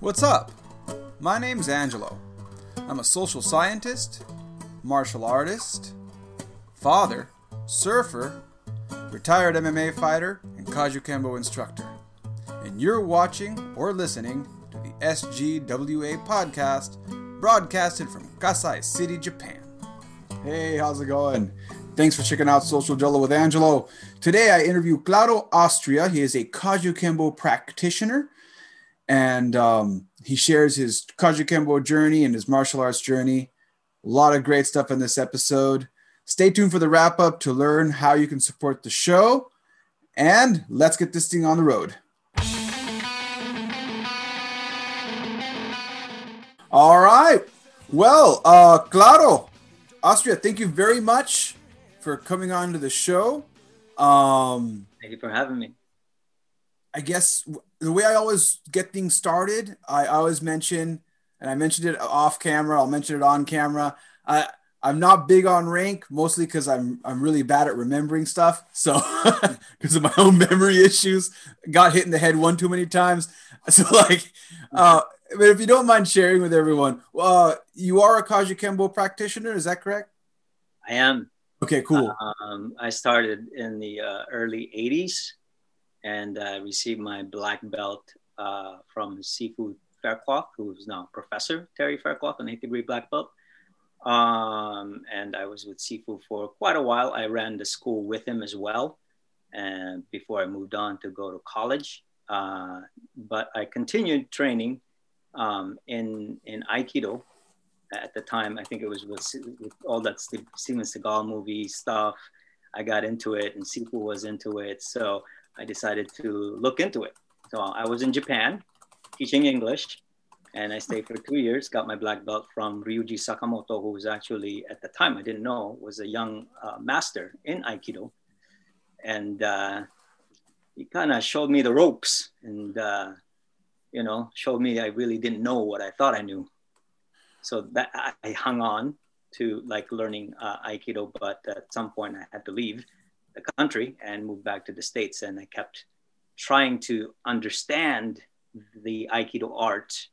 What's up? My name's Angelo. I'm a social scientist, martial artist, father, surfer, retired MMA fighter, and Kajukenbo instructor. And you're watching or listening to the SGWA podcast broadcasted from Kasai City, Japan. Hey, how's it going? Thanks for checking out Social Jello with Angelo. Today I interview Claudio Austria. He is a Kajukenbo practitioner and um, he shares his Kajukenbo journey and his martial arts journey. A lot of great stuff in this episode. Stay tuned for the wrap up to learn how you can support the show. And let's get this thing on the road. All right. Well, uh, Claro, Austria, thank you very much for coming on to the show. Um, Thank you for having me. I guess the way I always get things started, I always mention, and I mentioned it off camera. I'll mention it on camera. I I'm not big on rank, mostly because I'm I'm really bad at remembering stuff. So because of my own memory issues, got hit in the head one too many times. So like, uh, but if you don't mind sharing with everyone, uh, you are a Kajukenbo practitioner, is that correct? I am. Okay, cool. Um, I started in the uh, early 80s and I received my black belt uh, from Sifu Faircloth, who is now Professor Terry Faircloth, an eighth degree black belt. Um, and I was with Sifu for quite a while. I ran the school with him as well, and before I moved on to go to college. Uh, but I continued training um, in in Aikido at the time. I think it was with, with all that Steven Seagal movie stuff. I got into it, and Sifu was into it. So I decided to look into it. So I was in Japan teaching English, and I stayed for two years. Got my black belt from Ryuji Sakamoto, who was actually at the time I didn't know was a young uh, master in Aikido, and uh, he kind of showed me the ropes, and uh, you know, showed me I really didn't know what I thought I knew. So that I hung on to like learning uh, Aikido, but at some point I had to leave the country and moved back to the States. And I kept trying to understand the Aikido art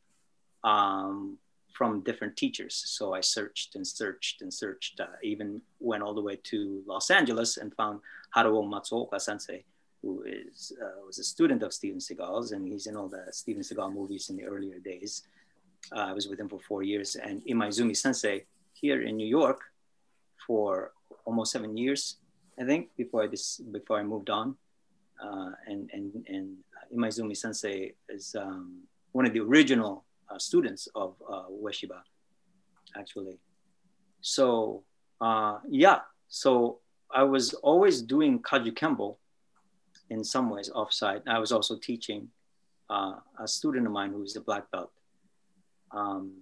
um, from different teachers. So I searched and searched and searched, uh, even went all the way to Los Angeles and found Haruo Matsuoka sensei, who is, uh, was a student of Steven Seagal's, and he's in all the Steven Seagal movies in the earlier days. Uh, I was with him for four years, and Imaizumi sensei here in New York for almost seven years I think before I this before I moved on, uh, and and and Imaizumi Sensei is um, one of the original uh, students of uh, Ueshiba, actually. So uh, yeah, so I was always doing Kajukenbo in some ways offsite. I was also teaching uh, a student of mine who's a black belt. Um,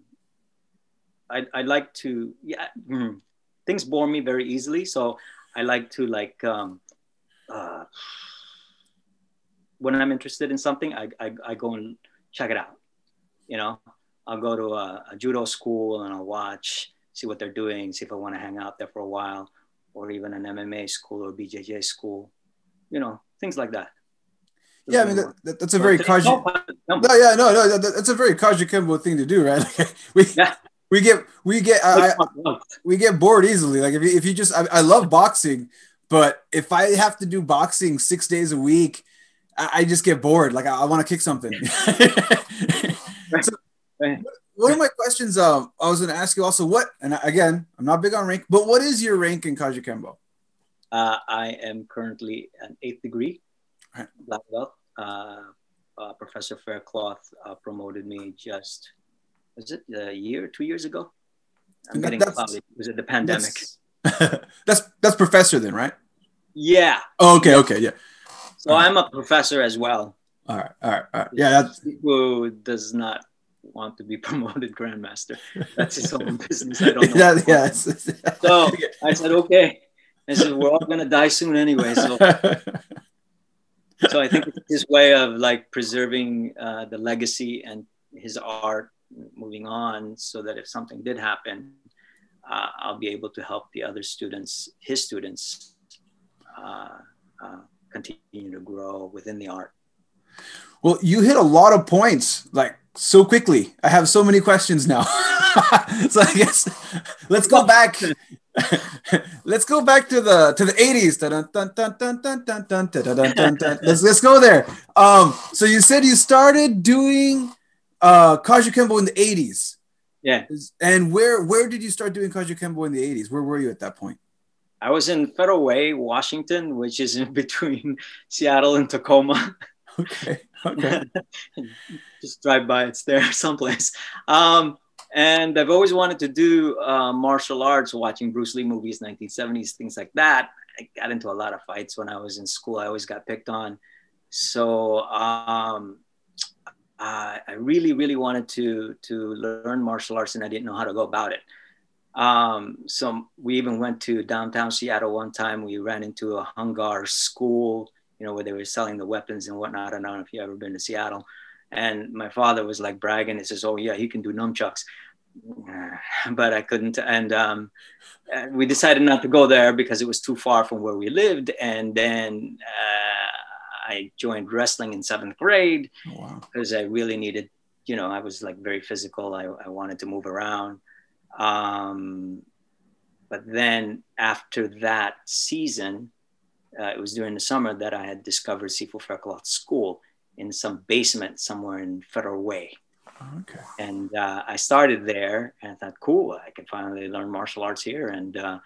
I I like to yeah. Mm, things bore me very easily, so I like to like um, uh, when I'm interested in something, I, I, I go and check it out. You know, I'll go to a, a, judo school and I'll watch, see what they're doing, see if I want to hang out there for a while, or even an MMA school or BJJ school. You know, things like that. Yeah, I mean that, that's a very Kaju. No, yeah, no, no, that's a very Kajukenbo thing to do, right? we yeah we get we get I, we get bored easily. Like if you, if you just I, I, love boxing, but if I have to do boxing six days a week, I, I just get bored. Like I, I want to kick something. so, one of my questions, um, I was going to ask you also what, and again, I'm not big on rank, but what is your rank in Kajukenbo? Uh, I am currently an eighth degree right. black belt. Uh, uh, Professor Faircloth uh, promoted me just was it a year, two years ago? I'm that, getting cloudy. Was it the pandemic? That's, that's, that's professor then, right? Yeah. Oh, okay, okay, yeah. So I'm a professor as well. All right, all right, all right. Yeah, that's who does not want to be promoted grandmaster. That's his own business. I don't know. yeah, So I said, okay. I said, we're all gonna die soon anyway. So, so I think it's his way of like preserving uh, the legacy and his art moving on so that if something did happen, uh, I'll be able to help the other students, his students, uh, uh, continue to grow within the art. Well, you hit a lot of points, like so quickly. I have so many questions now. so I guess let's go back. let's go back to the to the 80s. Let's let's go there. Um, so you said you started doing uh Kajukenbo in the 80s. Yeah. And where where did you start doing Kajukenbo in the 80s? Where were you at that point? I was in Federal Way, Washington, which is in between Seattle and Tacoma. Okay. Okay. Just drive by, it's there someplace. Um, and I've always wanted to do uh, martial arts, watching Bruce Lee movies, 1970s, things like that. I got into a lot of fights when I was in school. I always got picked on. So um, uh, I really, really wanted to to learn martial arts, and I didn't know how to go about it. Um, so we even went to downtown Seattle one time. We ran into a Hung Gar school, you know, where they were selling the weapons and whatnot. I don't know if you ever been to Seattle. And my father was like bragging. He says, "Oh yeah, he can do nunchucks," but I couldn't. And um, we decided not to go there because it was too far from where we lived. And then uh, I joined wrestling in seventh grade because oh, wow. I really needed, you know, I was like very physical. I, I wanted to move around. Um, but then after that season, uh, it was during the summer that I had discovered Sifu Faircloth School in some basement somewhere in Federal Way. Okay. And uh, I started there, and I thought, cool, I can finally learn martial arts here. And uh,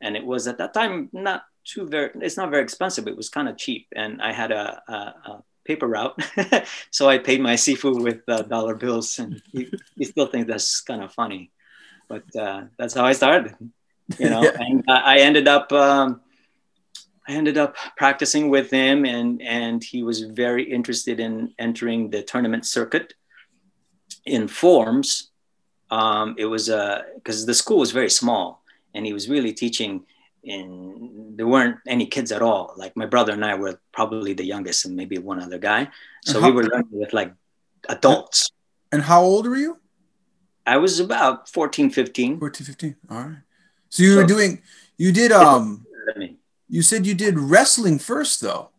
and it was at that time not too very. It's not very expensive. It was kind of cheap, and I had a, a, a paper route, so I paid my sifu with uh, dollar bills, and you, you still think that's kind of funny but uh, that's how I started. You know, yeah. and I ended up um, I ended up practicing with him, and and he was very interested in entering the tournament circuit in forms. Um, it was because uh, the school was very small, and he was really teaching. In there weren't any kids at all. Like my brother and I were probably the youngest, and maybe one other guy. So we were learning with like adults. And how old were you? I was about 14, 15. 14, 15. All right. So you so, were doing, you did, um, you said you did wrestling first though.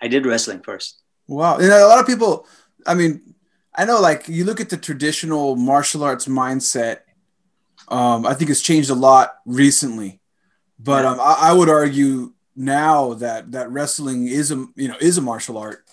I did wrestling first. Wow. And a lot of people, I mean, I know like you look at the traditional martial arts mindset. Um, I think it's changed a lot recently, but yeah. um, I, I would argue now that that wrestling is a you know is a martial art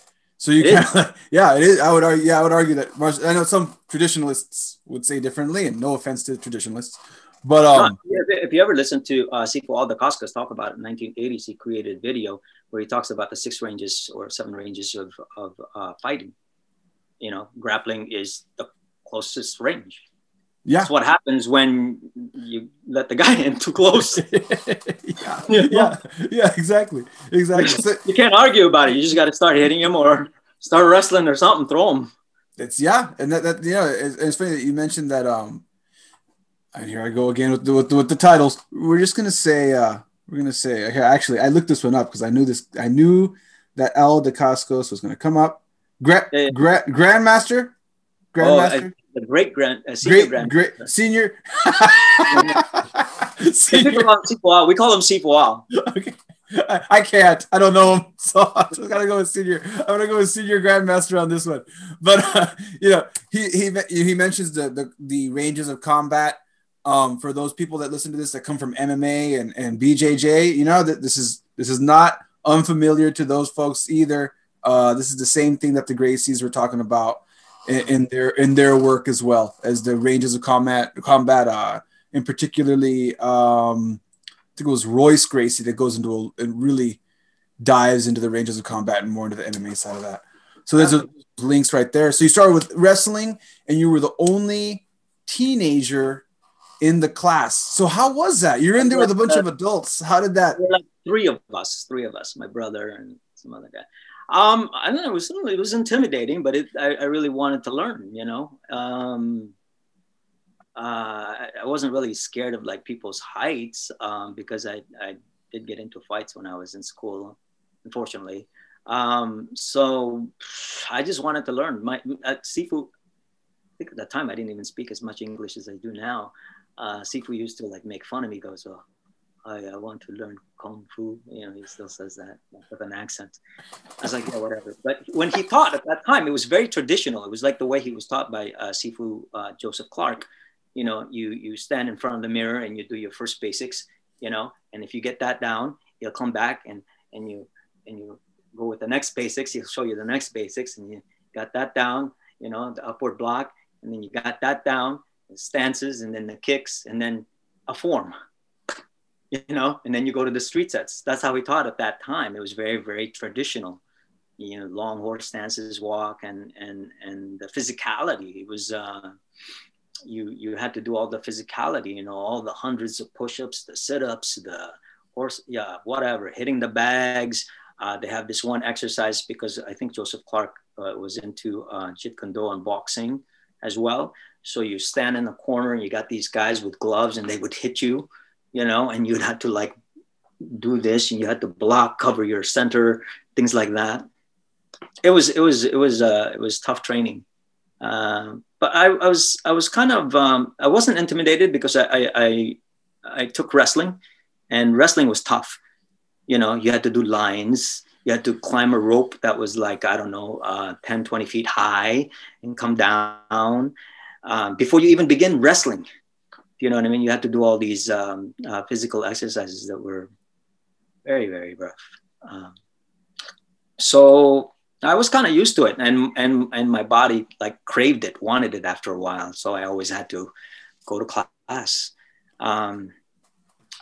so you can, yeah, it is. I would argue, yeah, I would argue that. I know some traditionalists would say differently, and no offense to traditionalists, but um, if you ever listen to uh, Sifu Al Dacascos talk about it in 1980s, he created a video where he talks about the six ranges or seven ranges of of uh, fighting. You know, grappling is the closest range. Yeah. That's what happens when you let the guy in too close. yeah. yeah. Yeah, exactly. Exactly. You can't argue about it. You just got to start hitting him or start wrestling or something, throw him. It's yeah. And that, that you know, it's, it's funny that you mentioned that. Um, and here I go again with the, with the, with the titles. We're just going to say, uh, we're going to say, here, actually, I looked this one up because I knew this, I knew that Al Dacascos was going to come up. Gra- yeah, yeah. Gra- Grandmaster? Grandmaster? Oh, I- the great grand, uh, senior great, grand, great senior. senior. We call him Sifu Al. Okay. I, I, can't. I don't know him, so I just gotta go with senior. I'm gonna go with senior grandmaster on this one. But uh, you know, he he he mentions the, the the ranges of combat. Um, for those people that listen to this that come from MMA and and BJJ, you know that this is this is not unfamiliar to those folks either. Uh, this is the same thing that the Gracies were talking about in, their in their work as well as the ranges of combat combat uh and particularly um I think it was Royce Gracie that goes into a and really dives into the ranges of combat and more into the MMA side of that. So there's a, links right there. So you started with wrestling and you were the only teenager in the class. So how was that? You're in there with a bunch of adults. How did that? Three of us, three of us, my brother and some other guy. Um, I don't know. It was it was intimidating, but it, I, I really wanted to learn. You know, um, uh, I wasn't really scared of like people's heights um, because I, I did get into fights when I was in school, unfortunately. Um, so I just wanted to learn. My at Sifu, I think at that time I didn't even speak as much English as I do now. Uh, Sifu used to like make fun of me. Goes, well, I, I want to learn kung fu. You know, he still says that with an accent. I was like, yeah, whatever. But when he taught at that time, it was very traditional. It was like the way he was taught by uh, Sifu uh, Joseph Clark. You know, you you stand in front of the mirror and you do your first basics. You know, and if you get that down, you'll come back and and you and you go with the next basics. He'll show you the next basics, and you got that down. You know, the upward block, and then you got that down, the stances, and then the kicks, and then a form you know, and then you go to the street sets. That's how we taught at that time. It was very, very traditional, you know, long horse stances, walk, and and and the physicality. It was uh, you you had to do all the physicality, you know, all the hundreds of push-ups, the sit-ups, the horse, yeah, whatever, hitting the bags. Uh, they have this one exercise because I think Joseph Clark uh, was into uh, Jeet Kune Do and boxing as well. So you stand in the corner and you got these guys with gloves and they would hit you you know, and you'd have to like do this and you had to block, cover your center, things like that. It was, it was, it was, uh, it was tough training. Uh, but I, I, was, I was kind of, um, I wasn't intimidated because I, I, I, I took wrestling and wrestling was tough. You know, you had to do lines, you had to climb a rope that was like, I don't know, uh, 10, 20 feet high and come down uh, before you even begin wrestling you know what I mean? You had to do all these um, uh, physical exercises that were very, very rough. Um, so I was kind of used to it, and and and my body like craved it, wanted it after a while. So I always had to go to class. Um,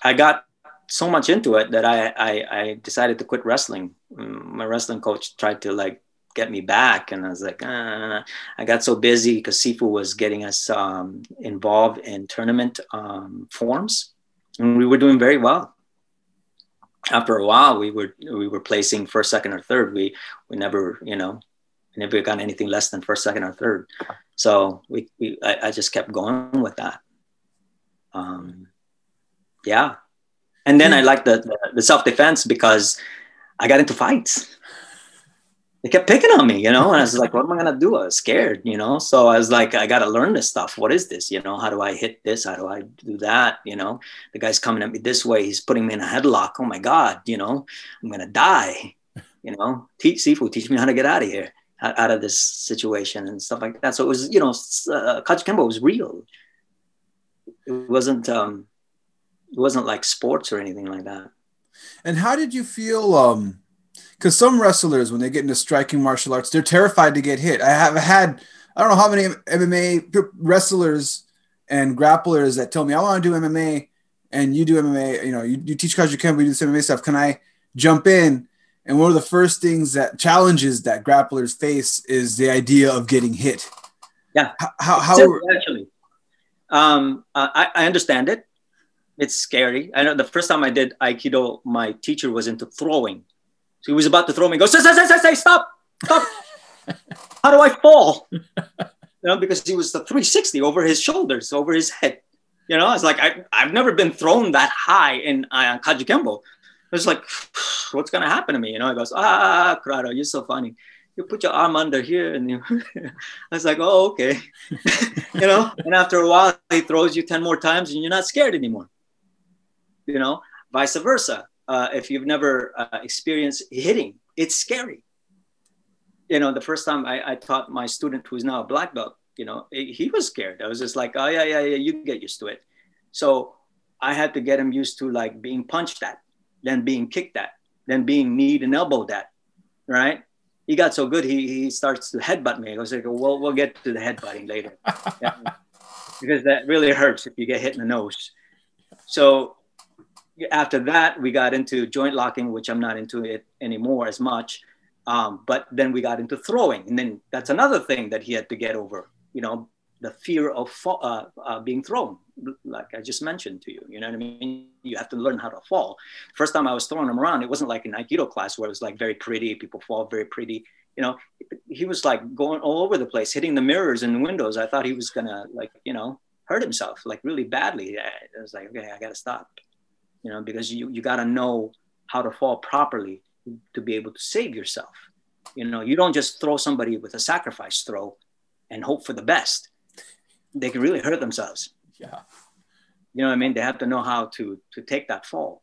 I got so much into it that I, I, I decided to quit wrestling. Mm, my wrestling coach tried to like get me back. And I was like, uh, I got so busy because Sifu was getting us um, involved in tournament um, forms, and we were doing very well. After a while, we were we were placing first, second, or third. We we never, you know, never got anything less than first, second, or third. So we, we I, I just kept going with that. Um, yeah, and then I liked the, the, the self defense because I got into fights they kept picking on me, you know, and I was like, what am I gonna do? I was scared, you know. So I was like, I gotta learn this stuff. What is this? You know, how do I hit this? How do I do that? You know, the guy's coming at me this way, he's putting me in a headlock. Oh my God, you know, I'm gonna die. You know, teach Sifu, teach me how to get out of here, out of this situation and stuff like that. So it was, you know, uh, Kajukenbo was real. It wasn't um it wasn't like sports or anything like that. And how did you feel um because some wrestlers when they get into striking martial arts they're terrified to get hit. I have had i don't know how many mma wrestlers and grapplers that tell me i want to do mma and you do mma you know you, you teach you do some mma stuff. Can i jump in? And one of the first things that challenges that grapplers face is the idea of getting hit. Yeah. How, how, actually. Um, uh, I, I understand it. It's scary. I know the first time i did aikido my teacher was into throwing so he was about to throw me. Goes, say, say, say, say, stop, stop. How do I fall? You know, because he was the 360 over his shoulders, over his head. You know, I was like, I, I've never been thrown that high in uh. I was like, what's going to happen to me? You know, he goes, ah, Kurado, you're so funny. You put your arm under here. And you, I was like, oh, okay. you know, and after a while, he throws you 10 more times and you're not scared anymore. You know, vice versa uh, if you've never uh, experienced hitting, it's scary. You know, the first time I, I, taught my student who's now a black belt, you know, he was scared. I was just like, oh yeah, yeah, yeah, you get used to it. So I had to get him used to like being punched at, then being kicked at, then being kneed and elbowed at, right? He got so good, he, he starts to headbutt me. I was like, well, we'll get to the headbutting later. yeah. Because that really hurts if you get hit in the nose. So after that, we got into joint locking, which I'm not into it anymore as much. Um, but then we got into throwing, and then that's another thing that he had to get over. You know, the fear of uh, uh, being thrown, like I just mentioned to you. You know what I mean? You have to learn how to fall. First time I was throwing him around, it wasn't like an Aikido class where it was like very pretty. People fall very pretty. You know, he was like going all over the place, hitting the mirrors and windows. I thought he was gonna like, you know, hurt himself like really badly. I was like, okay, I gotta stop you know, because you, you got to know how to fall properly to be able to save yourself. You know, you don't just throw somebody with a sacrifice throw and hope for the best. They can really hurt themselves. Yeah. You know what I mean? They have to know how to to take that fall.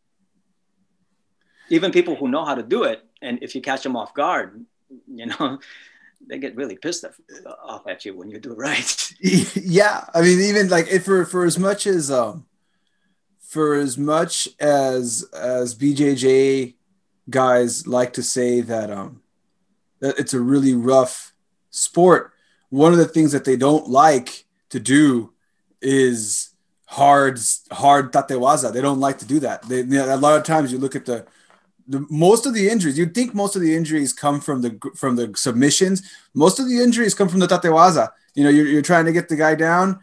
Even people who know how to do it, and if you catch them off guard, you know, they get really pissed off at you when you do it right. yeah, I mean, even like if for for as much as um, for as much as as BJJ guys like to say that um, that it's a really rough sport. One of the things that they don't like to do is hard hard tatewaza. They don't like to do that. They, a lot of times you look at the the, most of the injuries, you'd think most of the injuries come from the from the submissions. Most of the injuries come from the tatewaza. You know, you're, you're trying to get the guy down,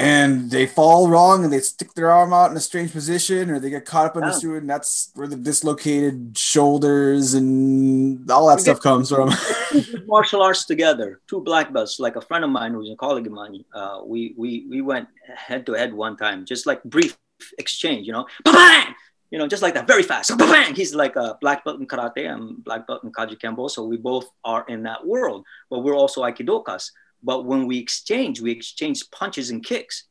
and they fall wrong, and they stick their arm out in a strange position, or they get caught up in the screw, and that's where the dislocated shoulders and all that we stuff comes from. martial arts together, two black belts. Like a friend of mine who's a colleague of mine, uh, we we we went head to head one time, just like brief exchange. You know, bang you know, just like that, very fast. Bang, he's like a black belt in karate and black belt in kajukenbo. So we both are in that world, but we're also aikidokas. But when we exchange, we exchange punches and kicks.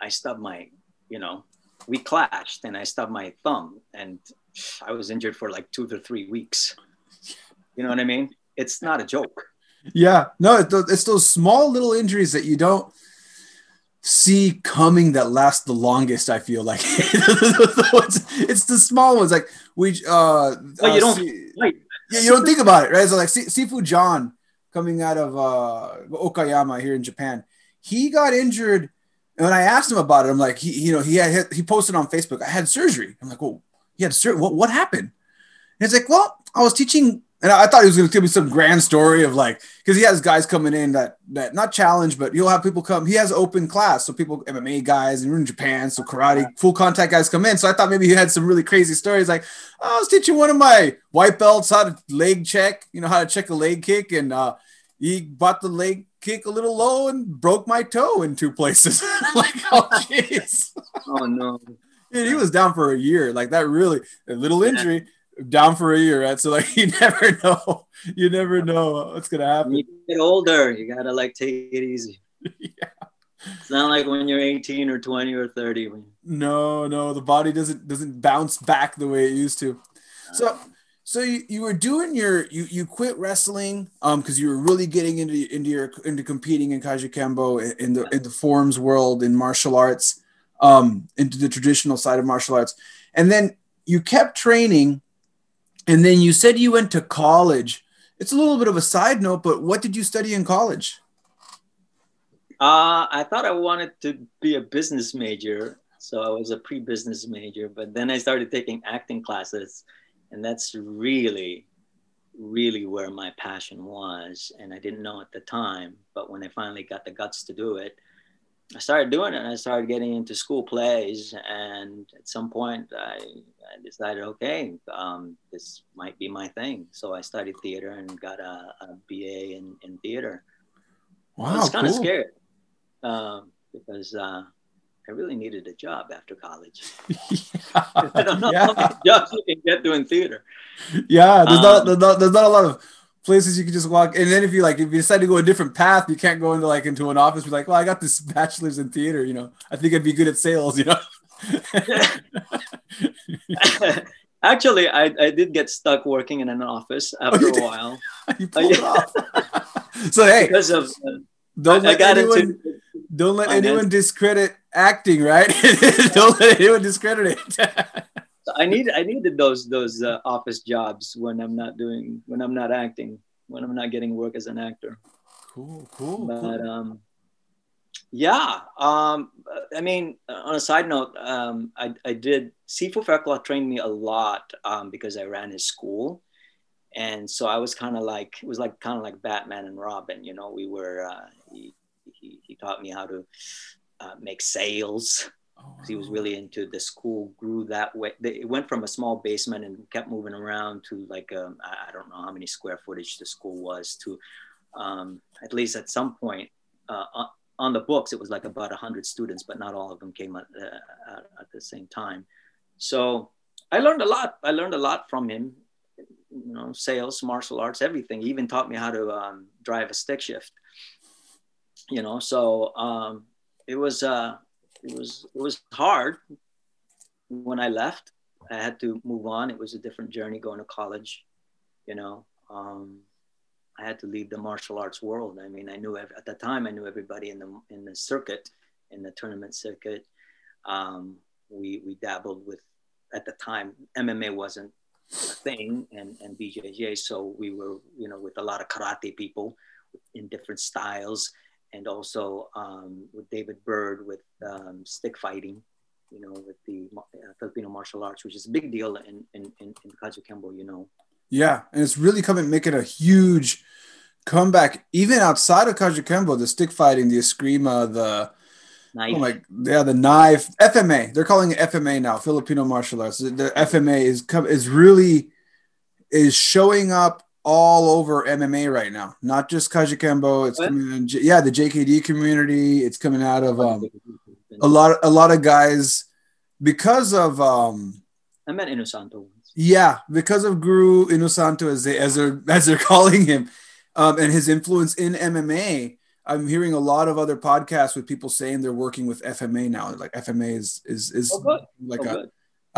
I stubbed my, you know, we clashed and I stubbed my thumb and I was injured for like two to three weeks. You know what I mean? It's not a joke. Yeah, no, it's those small little injuries that you don't see coming that last the longest. I feel like it's the small ones. Like we, uh, oh, you don't, see, yeah, you don't think about it, right? So like Sifu John coming out of uh, Okayama here in Japan, he got injured. And when I asked him about it, I'm like, he, you know, he had he posted on Facebook, I had surgery. I'm like, well, he had surgery. What what happened? And it's like, well, I was teaching and I thought he was going to tell me some grand story of like, because he has guys coming in that that not challenge, but he'll have people come. He has open class, so people MMA guys, and in Japan, so karate full contact guys come in. So I thought maybe he had some really crazy stories, like oh, I was teaching one of my white belts how to leg check, you know how to check a leg kick, and uh, he bought the leg kick a little low and broke my toe in two places. like oh jeez, oh no. And he was down for a year, like that. Really, a little injury. Down for a year, right? So like you never know, you never know what's gonna happen. When you get older, you gotta like take it easy. yeah. It's not like when you're 18 or 20 or 30. No, no, the body doesn't doesn't bounce back the way it used to. So so you, you were doing your you you quit wrestling um because you were really getting into into your into competing in Kajukenbo in the in the forms world in martial arts um into the traditional side of martial arts and then you kept training and then you said you went to college. It's a little bit of a side note, but what did you study in college? Uh, I thought I wanted to be a business major. So I was a pre business major, but then I started taking acting classes. And that's really, really where my passion was. And I didn't know at the time. But when I finally got the guts to do it, I started doing it and I started getting into school plays. And at some point, I, I decided, okay, um, this might be my thing. So I studied theater and got a, a BA in, in theater. Wow. It's kind of cool. scary um, because uh, I really needed a job after college. yeah. I don't know yeah. how many jobs you can get doing theater. Yeah, there's, um, not, there's, not, there's not a lot of places you can just walk. And then if you like, if you decide to go a different path, you can't go into like into an office. Be like, well, I got this bachelor's in theater. You know, I think I'd be good at sales. You know. Actually, I, I did get stuck working in an office oh, after oh, a while. you pulled it off. so hey, because of uh, don't I, let I anyone into, don't let anyone discredit acting, right? don't let anyone discredit it. I need I needed those those uh, office jobs when I'm not doing when I'm not acting when I'm not getting work as an actor. Cool, cool. But cool. um, yeah, um, I mean, on a side note, um, I I did Sifu Faircloth trained me a lot um, because I ran his school, and so I was kind of like it was like kind of like Batman and Robin. You know, we were uh, he, he he taught me how to uh, make sales. Oh, he was really into the school grew that way it went from a small basement and kept moving around to like um, i don't know how many square footage the school was to um, at least at some point uh, on the books it was like about 100 students but not all of them came at, uh, at the same time so i learned a lot i learned a lot from him you know sales martial arts everything he even taught me how to um, drive a stick shift you know so um, it was uh, it was it was hard when I left. I had to move on. It was a different journey going to college, you know. Um, I had to leave the martial arts world. I mean, I knew at the time I knew everybody in the in the circuit, in the tournament circuit. Um, we we dabbled with at the time MMA wasn't a thing and and BJJ, so we were you know with a lot of karate people in different styles, and also um, with David Bird with um, stick fighting, you know, with the uh, Filipino martial arts, which is a big deal in in in, in Kajukenbo, you know. Yeah, and it's really coming, making a huge comeback, even outside of Kajukenbo, the stick fighting, the Eskrima, the knife. oh my, yeah, the knife, FMA. They're calling it FMA now, Filipino martial arts. The FMA is is really is showing up all over MMA right now, not just Kajukenbo. It's coming in, yeah, the JKD community. It's coming out of um, a lot, a lot of guys because of um. I met Inosanto yeah, because of Guru Inosanto, as they as they're as they're calling him, um, and his influence in MMA. I'm hearing a lot of other podcasts with people saying they're working with FMA now. Like FMA is is is oh, like oh, a.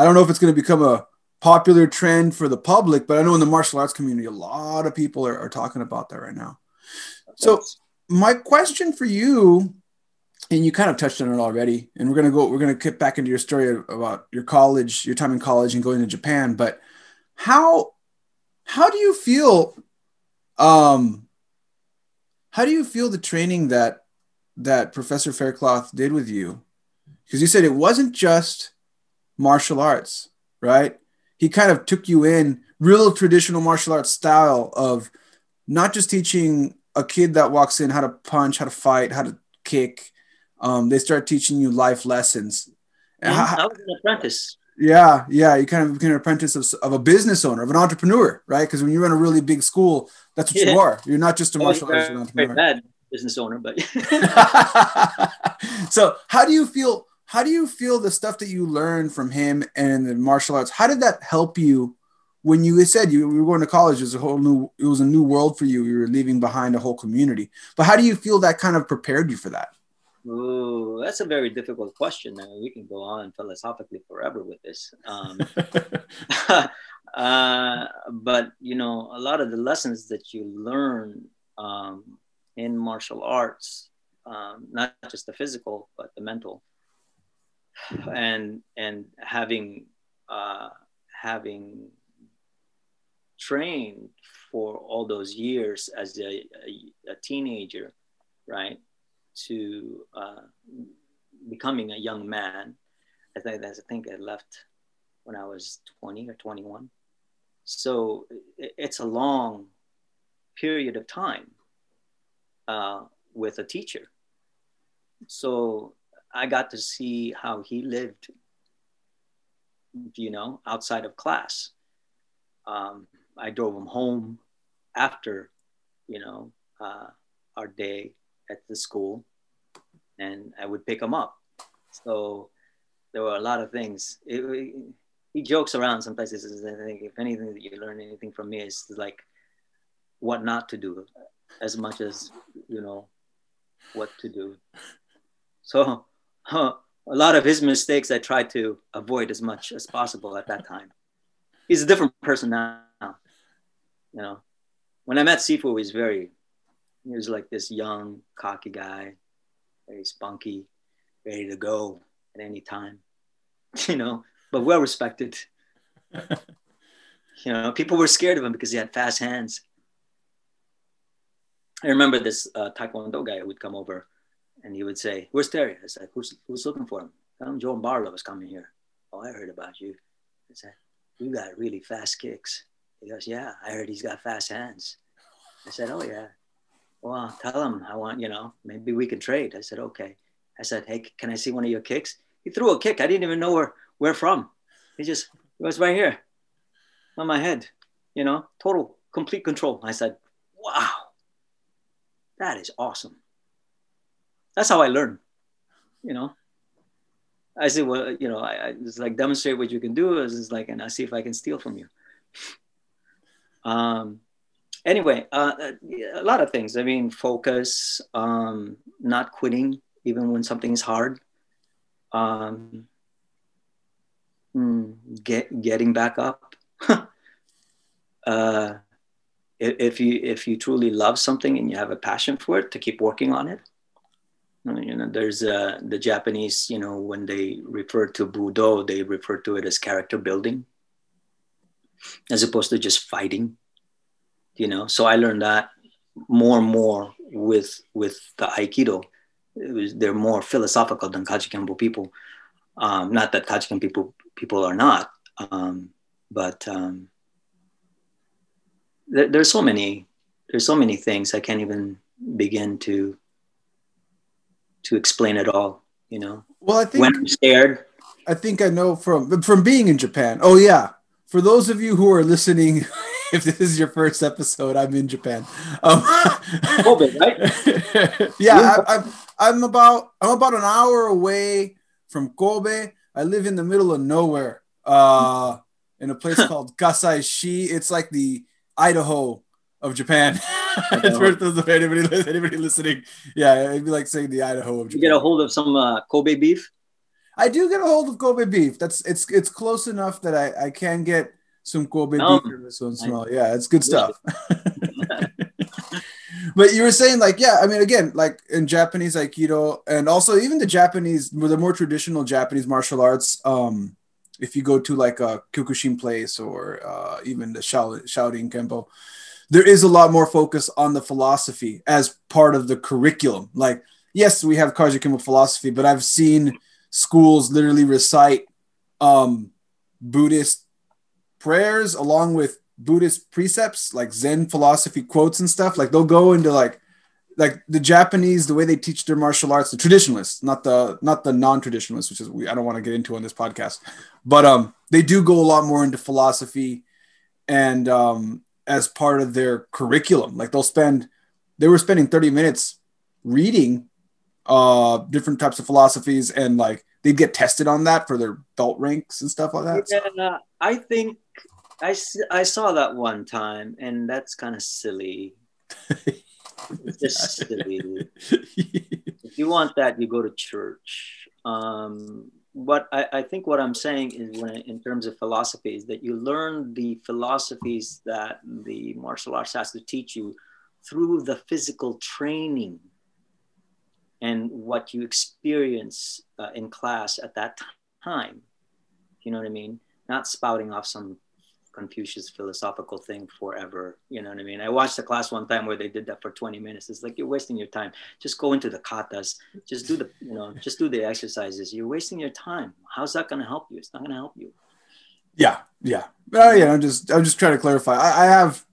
I don't know if it's going to become a popular trend for the public, but I know in the martial arts community, a lot of people are, are talking about that right now. So my question for you and you kind of touched on it already. And we're going to go we're going to get back into your story about your college your time in college and going to japan. But how how do you feel um how do you feel the training that that professor faircloth did with you? Because you said it wasn't just martial arts right? He kind of took you in real traditional martial arts style of not just teaching a kid that walks in how to punch how to fight how to kick um, they start teaching you life lessons. Yeah, I was an apprentice. Yeah, yeah, you kind of become an apprentice of, of a business owner, of an entrepreneur, right? Because when you run a really big school, that's what yeah. you are. You're not just a martial arts entrepreneur. Bad business owner, but so how do you feel? How do you feel the stuff that you learned from him and the martial arts? How did that help you when you said you were going to college? It was a whole new, it was a new world for you. You were leaving behind a whole community. But how do you feel that kind of prepared you for that? Ooh, that's a very difficult question. I mean, we can go on philosophically forever with this. Um, uh, but you know, a lot of the lessons that you learn um, in martial arts, um, not just the physical but the mental, and and having uh, having trained for all those years as a, a, a teenager, right? To uh, becoming a young man. I think, I think I left when I was 20 or 21. So it's a long period of time uh, with a teacher. So I got to see how he lived, you know, outside of class. Um, I drove him home after, you know, uh, our day at the school and I would pick him up. So there were a lot of things. It, it, he jokes around sometimes. I think if anything that you learn anything from me is like what not to do, as much as you know what to do. So huh, a lot of his mistakes I tried to avoid as much as possible at that time. He's a different person now. You know, when I met Sifu, he's very he was like this young, cocky guy, very spunky, ready to go at any time, you know, but well respected. you know, people were scared of him because he had fast hands. I remember this uh, Taekwondo guy who would come over and he would say, Where's Terry? I said, Who's, who's looking for him? Tell him Joe Barlow is coming here. Oh, I heard about you. I said, You got really fast kicks. He goes, Yeah, I heard he's got fast hands. I said, Oh, yeah well, tell him I want, you know, maybe we can trade. I said, okay. I said, hey, can I see one of your kicks? He threw a kick. I didn't even know where, where from. He just, it was right here on my head, you know, total, complete control. I said, wow, that is awesome. That's how I learn, you know. I said, well, you know, I, I just like demonstrate what you can do. It's like, and I see if I can steal from you. Um, anyway, uh, a lot of things. I mean, focus, um, not quitting even when something's hard. Um, mm, get getting back up. uh, if you if you truly love something and you have a passion for it, to keep working on it. You know, there's uh, the Japanese. You know, when they refer to Budo, they refer to it as character building, as opposed to just fighting. You know, so I learned that more and more with with the Aikido. Was, they're more philosophical than Kajukenbo people. Um, not that Kajuken people people are not, um, but um, there, there's so many there's so many things I can't even begin to to explain it all. You know. Well, I think when I'm scared. I think I know from from being in Japan. Oh yeah, for those of you who are listening, if this is your first episode, I'm in Japan. Um, Kobe, right? yeah, I, I'm I'm about I'm about an hour away from Kobe. I live in the middle of nowhere, uh, in a place called Kasai-shi. It's like the Idaho of Japan. for anybody, anybody listening, yeah, it'd be like saying the Idaho of Japan. You get a hold of some uh, Kobe beef. I do get a hold of Kobe beef. That's it's it's close enough that I, I can get some Kobe um, beef once in a while. Yeah, it's good stuff. but you were saying like yeah, I mean again like in Japanese Aikido and also even the Japanese the more traditional Japanese martial arts. Um, if you go to like a Kyokushin place or uh, even the Shaolin Kempo, there is a lot more focus on the philosophy as part of the curriculum. Like, yes, we have Kajukenbo philosophy, but I've seen schools literally recite um, Buddhist prayers along with Buddhist precepts, like Zen philosophy quotes and stuff. Like they'll go into like like the Japanese, the way they teach their martial arts, the traditionalists, not the not the non-traditionalists, which is we I don't want to get into on this podcast, but um they do go a lot more into philosophy and um as part of their curriculum. Like they'll spend, they were spending 30 minutes reading uh different types of philosophies and like they'd get tested on that for their belt ranks and stuff like that. Yeah, uh, I think I, I saw that one time and that's kind of silly. just silly. if you want that, you go to church. Um, what I, I, think what I'm saying is when in terms of philosophy is that you learn the philosophies that the martial arts has to teach you through the physical training and what you experience uh, in class at that time. You know what I mean? Not spouting off some Confucius philosophical thing forever. You know what I mean? I watched a class one time where they did that for 20 minutes. It's like you're wasting your time. Just go into the katas. Just do the, you know, just do the exercises. You're wasting your time. How's that going to help you? It's not going to help you. Yeah, yeah. Uh, yeah, I'm just I'm just trying to clarify. I, I have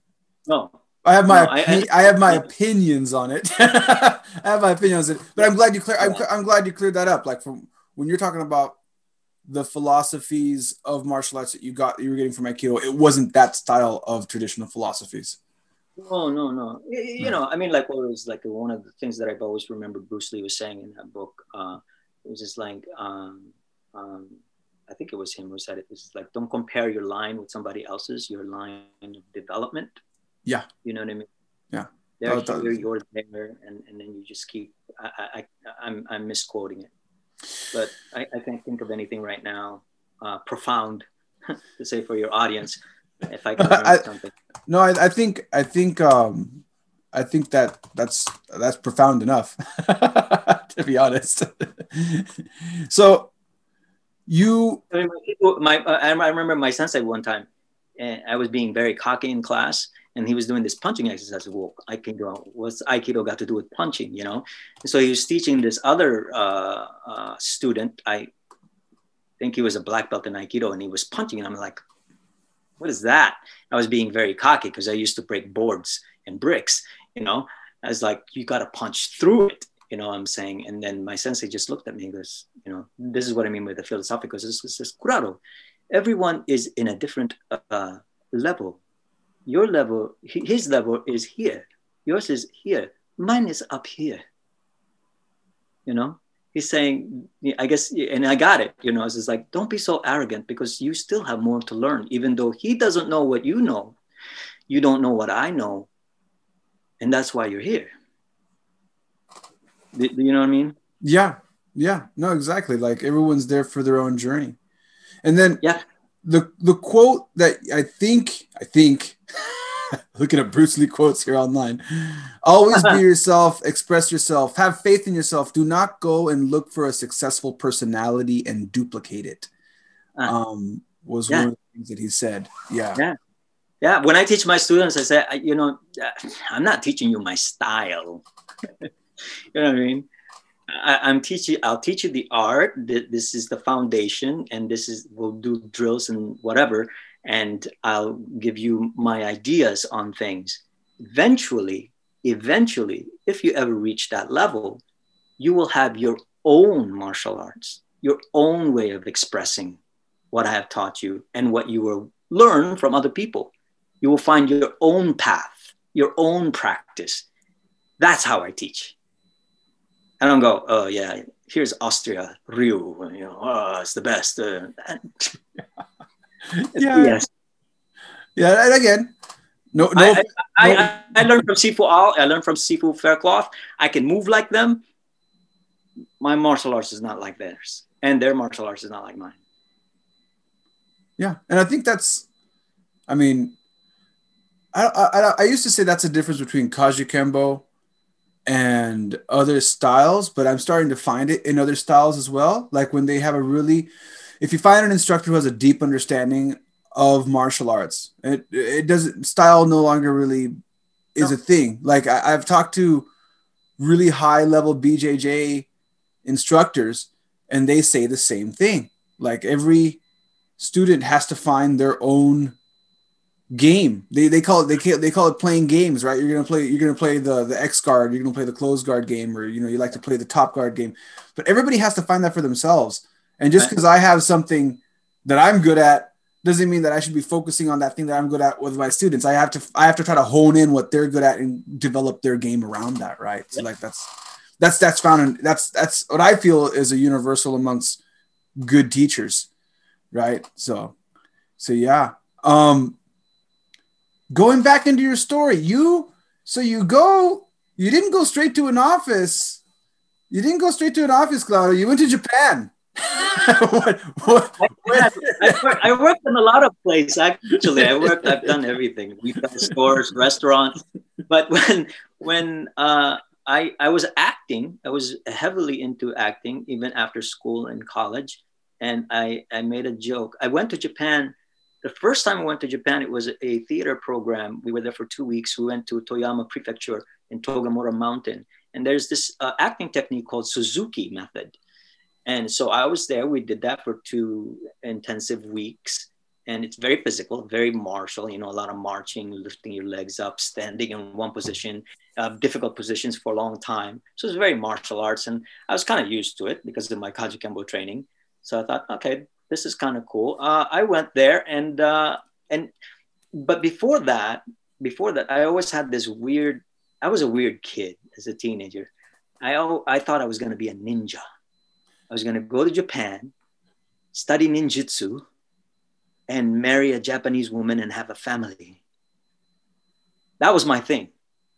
no. I have my no, opi- I, I, I, have my opinions on it. I have my opinions on it, but I'm glad you clear. I'm, I'm glad you cleared that up. Like from when you're talking about the philosophies of martial arts that you got you were getting from Aikido, it wasn't that style of traditional philosophies. No, no, no. You no. know, I mean, like what was like one of the things that I've always remembered Bruce Lee was saying in that book. Uh, it was just like, um, um, I think it was him who said it. It's like, don't compare your line with somebody else's. Your line of development. Yeah. You know what I mean? Yeah. They're oh, here, you're there, and, and then you just keep. I, I, I'm, I'm misquoting it but I, I can't think of anything right now uh, profound to say for your audience. If I can I, something. No, I, I, think I think um, I think that that's that's profound enough to be honest. so you, I mean, my, people, my I remember my sensei one time, and I was being very cocky in class, and he was doing this punching exercise. Well, Aikido, what's Aikido got to do with punching, you know? So he was teaching this other uh, uh, student. I think he was a black belt in Aikido, and he was punching, and I'm like, what is that? I was being very cocky because I used to break boards and bricks, you know? I was like, you got to punch through it, you know what I'm saying? And then my sensei just looked at me and goes, you know, this is what I mean with the philosophical. This is Kurado. Everyone is in a different uh, level your level, his level is here. Yours is here. Mine is up here. You know, he's saying, I guess, and I got it. You know, it's just like, don't be so arrogant because you still have more to learn. Even though he doesn't know what you know, you don't know what I know. And that's why you're here. Do, you know what I mean? Yeah, yeah, no, exactly. Like everyone's there for their own journey, and then yeah, the the quote that I think I think looking at Bruce Lee quotes here online. Always be yourself, express yourself, have faith in yourself. Do not go and look for a successful personality and duplicate it. Uh, um, was yeah. one of the things that he said. Yeah. Yeah. Yeah. When I teach my students, I say, you know, I'm not teaching you my style. you know what I mean? I, am teaching. I'll teach you the art. This is the foundation, and this is we'll do drills and whatever and I'll give you my ideas on things. Eventually, eventually, if you ever reach that level, you will have your own martial arts, your own way of expressing what I have taught you and what you will learn from other people. You will find your own path, your own practice. That's how I teach. I don't go, oh yeah, here's Austria, Ryu, you know, oh, it's the best. Uh, yeah. Yes. Yeah, and again, no, no. I, I, no. I, I learned from Sifu Al. I learned from Sifu Faircloth. I can move like them. My martial arts is not like theirs, and their martial arts is not like mine. Yeah, and I think that's. I mean, I I, I used to say that's a difference between Kajukenbo and other styles, but I'm starting to find it in other styles as well. Like when they have a really if you find an instructor who has a deep understanding of martial arts, it it doesn't style no longer really is no. a thing. Like I, I've talked to really high level BJJ instructors, and they say the same thing. Like every student has to find their own game. They, they call it they they call it playing games, right? You're gonna play you're gonna play the the X guard, you're gonna play the close guard game, or you know you like to play the top guard game. But everybody has to find that for themselves. And just because I have something that I'm good at doesn't mean that I should be focusing on that thing that I'm good at with my students. I have to I have to try to hone in what they're good at and develop their game around that, right? So like that's that's that's found in that's that's what I feel is a universal amongst good teachers, right? So so yeah. Um going back into your story, you so you go you didn't go straight to an office. You didn't go straight to an office, Claudio. You went to Japan. What, what, I, I, I, worked in a lot of places. Actually, I worked. I've done everything: retail stores, restaurants. But when when uh, I I was acting, I was heavily into acting even after school and college. And I I made a joke. I went to Japan. The first time I went to Japan, it was a theater program. We were there for two weeks. We went to Toyama Prefecture in Togamura Mountain, and there's this uh, acting technique called Suzuki method and so I was there. We did that for two intensive weeks. And it's very physical, very martial, you know, a lot of marching, lifting your legs up, standing in one position, uh, difficult positions for a long time. So it's very martial arts. And I was kind of used to it because of my Kajukenbo training. So I thought, okay, this is kind of cool. Uh, I went there and, uh, and, but before that, before that, I always had this weird, I was a weird kid as a teenager. I, I thought I was going to be a ninja. I was going to go to Japan, study ninjutsu, and marry a Japanese woman and have a family. That was my thing.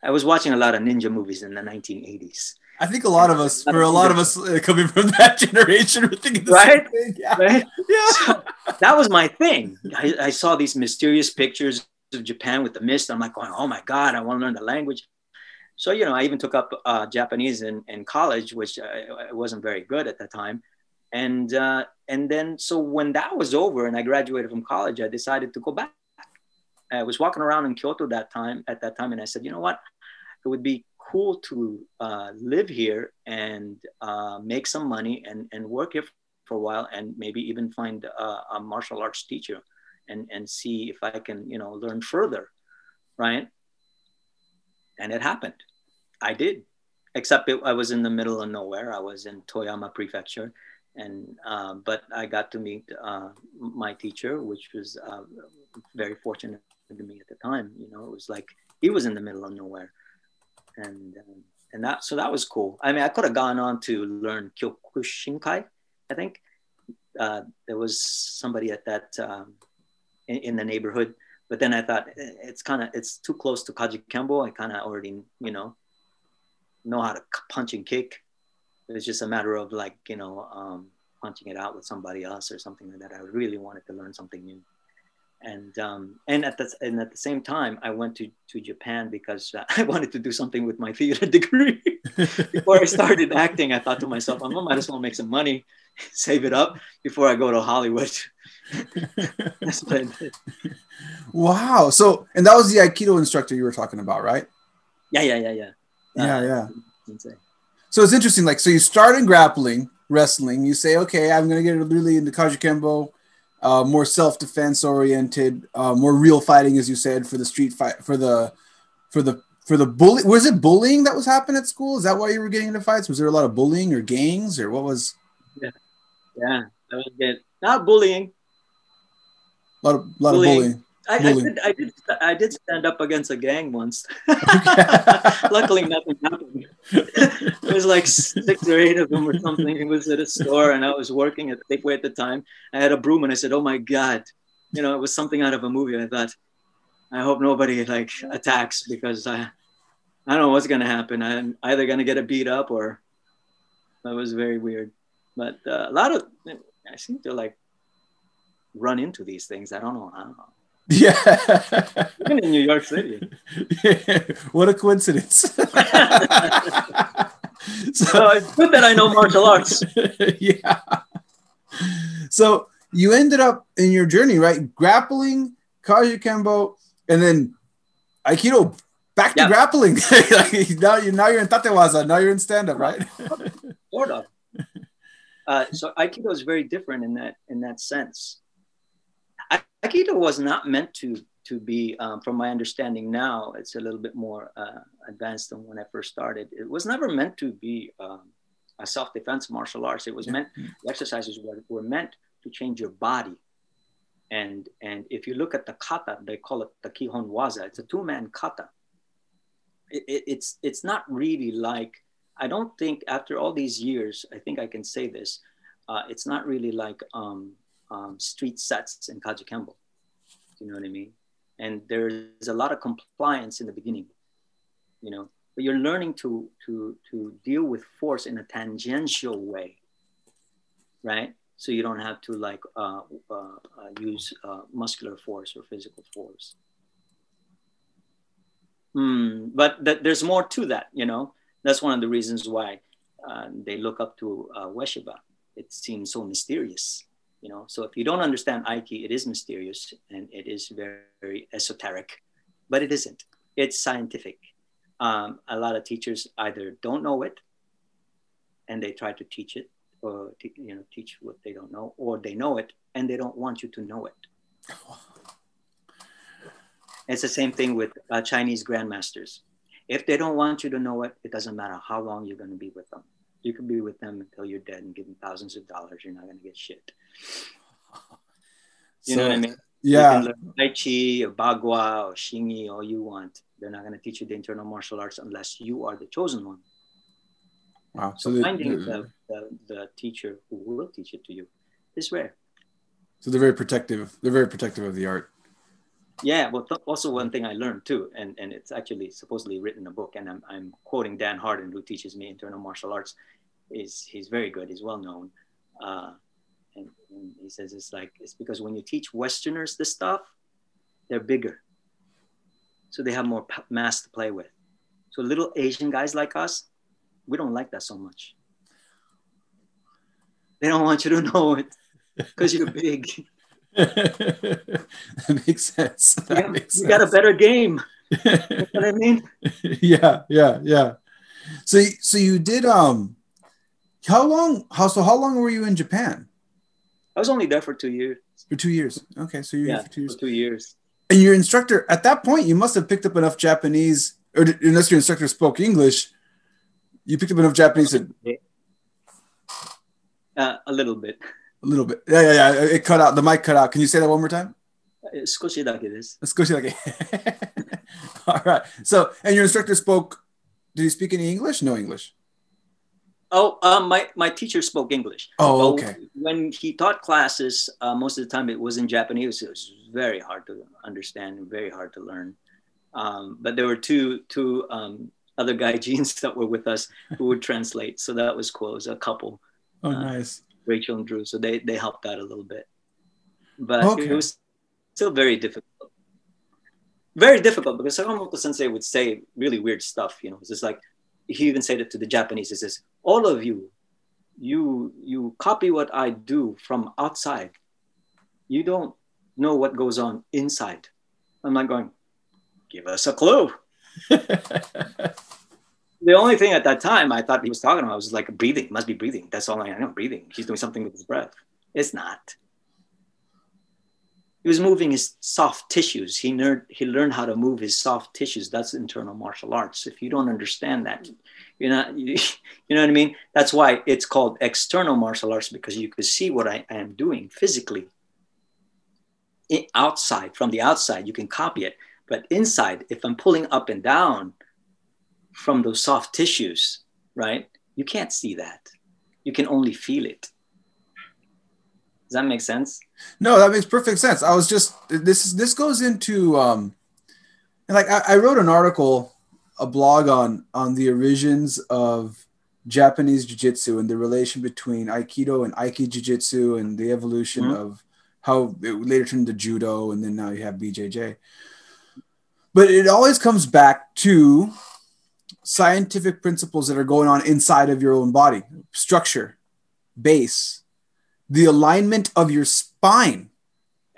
I was watching a lot of ninja movies in the 1980s. I think a lot of us, for a lot of us uh, coming from that generation, were thinking the right? same thing. Yeah. Right? Yeah. So that was my thing. I, I, saw these mysterious pictures of Japan with the mist. I'm like going, oh my God, I want to learn the language. So, you know, I even took up uh, Japanese in, in college, which I, I, wasn't very good at the time. And, uh, and then, so when that was over and I graduated from college, I decided to go back. I was walking around in Kyoto that time, at that time, and I said, you know what? It would be cool to uh, live here and uh, make some money and, and work here for a while and maybe even find a, a martial arts teacher and, and see if I can, you know, learn further, right? And it happened. I did, except it, I was in the middle of nowhere. I was in Toyama Prefecture, and uh, but I got to meet uh, my teacher, which was uh, very fortunate to me at the time. You know, it was like he was in the middle of nowhere, and um, and that so that was cool. I mean, I could have gone on to learn Kyokushinkai. I think uh, there was somebody at that um, in, in the neighborhood but then I thought eh, it's kind of it's too close to Kajukenbo. I kind of already you know know how to punch and kick. It's just a matter of like you know um, punching it out with somebody else or something like that. I really wanted to learn something new, and um, and at the and at the same time, I went to to Japan because uh, I wanted to do something with my theater degree. before I started acting, I thought to myself, I might as well make some money, save it up before I go to Hollywood. That's what I did. Wow. So, and that was the Aikido instructor you were talking about, right? Yeah, yeah, yeah, yeah. Yeah, Uh, yeah. So it's interesting. Like, so you start in grappling, wrestling. You say, okay, I'm going to get really into Kajukenbo, uh, more self defense oriented, uh, more real fighting, as you said, for the street fight, for the, for the, for the bully. Was it bullying that was happening at school? Is that why you were getting into fights? Was there a lot of bullying or gangs or what was Yeah, that was good. Not bullying. a lot of, lot Bullying. of bullying? I, I did. I did. I did stand up against a gang once. Luckily, nothing happened. There was like six or eight of them or something. It was at a store, and I was working at Safeway at the time. I had a broom, and I said, "Oh my god!" You know, it was something out of a movie. I thought, I hope nobody like attacks because I, I don't know what's gonna happen. I'm either gonna get a beat up or. That was very weird, but uh, a lot of I seem to like run into these things. I don't know how. Yeah. Even in New York City. what a coincidence. So so, it's good that I know martial arts. yeah. So you ended up in your journey, right? Grappling, Kajukenbo, and then Aikido back to Yeah. grappling. Like, now you now you're in Tachiwaza, now you're in stand-up, right? Sort of. Uh, so Aikido is very different in that in that sense. Ai- Aikido was not meant to to be, um, from my understanding now, it's a little bit more uh, advanced than when I first started. It was never meant to be um, a self-defense martial arts. It was meant the exercises were, were meant to change your body. And and if you look at the kata, they call it the kihon waza. It's a two-man kata. It, it, it's it's not really like I don't think after all these years, I think I can say this. Uh, it's not really like um, um, street sets in Kajukenbo. You know what I mean? And there's a lot of compliance in the beginning, you know. But you're learning to to to deal with force in a tangential way, right? So you don't have to like uh, uh, uh, use uh, muscular force or physical force. Hmm, but th- there's more to that, you know that's one of the reasons why uh, they look up to uh, Ueshiba. It seems so mysterious, you know. So if you don't understand Aiki, it is mysterious and it is very, very esoteric, but it isn't. It's scientific. Um, a lot of teachers either don't know it, and they try to teach it, or te- you know, teach what they don't know, or they know it and they don't want you to know it. It's the same thing with uh, Chinese grandmasters if they don't want you to know it, it doesn't matter how long you're going to be with them. You can be with them until you're dead and give them thousands of dollars. You're not going to get shit. You know what I mean? Yeah. Tai Chi or Bagua or Xingyi, all you want. They're not going to teach you the internal martial arts unless you are the chosen one. Wow. So So, finding the, the, the teacher who will teach it to you is rare. so they're very protective. They're very protective of the art. Yeah, well, th- also one thing I learned too, and, and it's actually supposedly written in a book, and I'm, I'm quoting Dan Harden, who teaches me internal martial arts. Is he's very good, he's well known, uh, and, and he says it's like it's because when you teach Westerners this stuff, they're bigger, so they have more p- mass to play with. So little Asian guys like us, we don't like that so much. They don't want you to know it because you're big. that makes sense. That You got, makes you got a better game. You know what I mean? yeah, yeah, yeah. So, so you did. Um, how long? How so? How long were you in Japan? I was only there for two years. For two years. Okay, so you're Yeah, for two years. for two years. And your instructor at that point, you must have picked up enough Japanese, or unless your instructor spoke English, you picked up enough Japanese to, Uh, a little bit a little bit. Yeah, yeah, yeah. It cut out. The mic cut out. Can you say that one more time? All right. So, and your instructor spoke. Did he speak any English? No English. Oh, um, my my teacher spoke English. Oh, okay. When he taught classes, uh, most of the time it was in Japanese. It was very hard to understand very hard to learn. Um, but there were two two um, other gaijins that were with us who would translate, so that was cool. It was a couple. Oh, uh, nice. Rachel and Drew. So they they helped out a little bit, but okay. it was still very difficult. Very difficult because Sakamoto Sensei would say really weird stuff. You know, it's just like he even said it to the Japanese. He says, "All of you, you you copy what I do from outside. You don't know what goes on inside." I'm not going. Give us a clue. the only thing at that time I thought he was talking about was like breathing. Must be breathing. That's all I know. Breathing. He's doing something with his breath. It's not. He was moving his soft tissues. He learned he learned how to move his soft tissues. That's internal martial arts. If you don't understand that, you're not you, you know what I mean? That's why it's called external martial arts because you can see what I, I am doing physically. outside, from the outside, you can copy it. But inside, if I'm pulling up and down from those soft tissues, right? You can't see that. You can only feel it. Does that make sense? No, that makes perfect sense. I was just this is this goes into um like I, I wrote an article, a blog on on the origins of Japanese jiu-jitsu and the relation between Aikido and Aiki jiu-jitsu and the evolution mm-hmm. of how it later turned to judo and then now you have BJJ but it always comes back to scientific principles that are going on inside of your own body structure base the alignment of your spine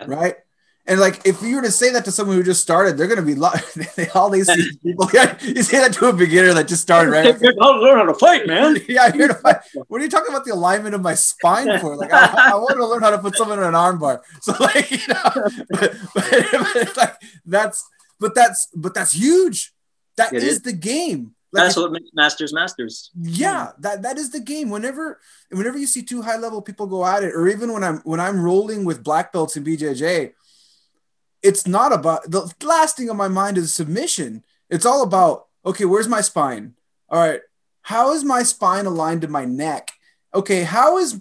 right? And like if you were to say that to someone who just started they're going to be they, all these people yeah, you say that to a beginner that just started right? I'll learn how to fight man. Yeah here to fight. What are you talking about the alignment of my spine for? Like i, I want to learn how to put someone in an armbar so like you know but, but, but like that's but that's but that's huge. That is, is, the game. Like that's what makes masters masters. Yeah, that that is the game. Whenever whenever you see two high level people go at it, or even when I'm when I'm rolling with black belts in BJJ, it's not about the last thing on my mind is submission. It's all about okay, where's my spine? All right, how is my spine aligned to my neck? Okay, how is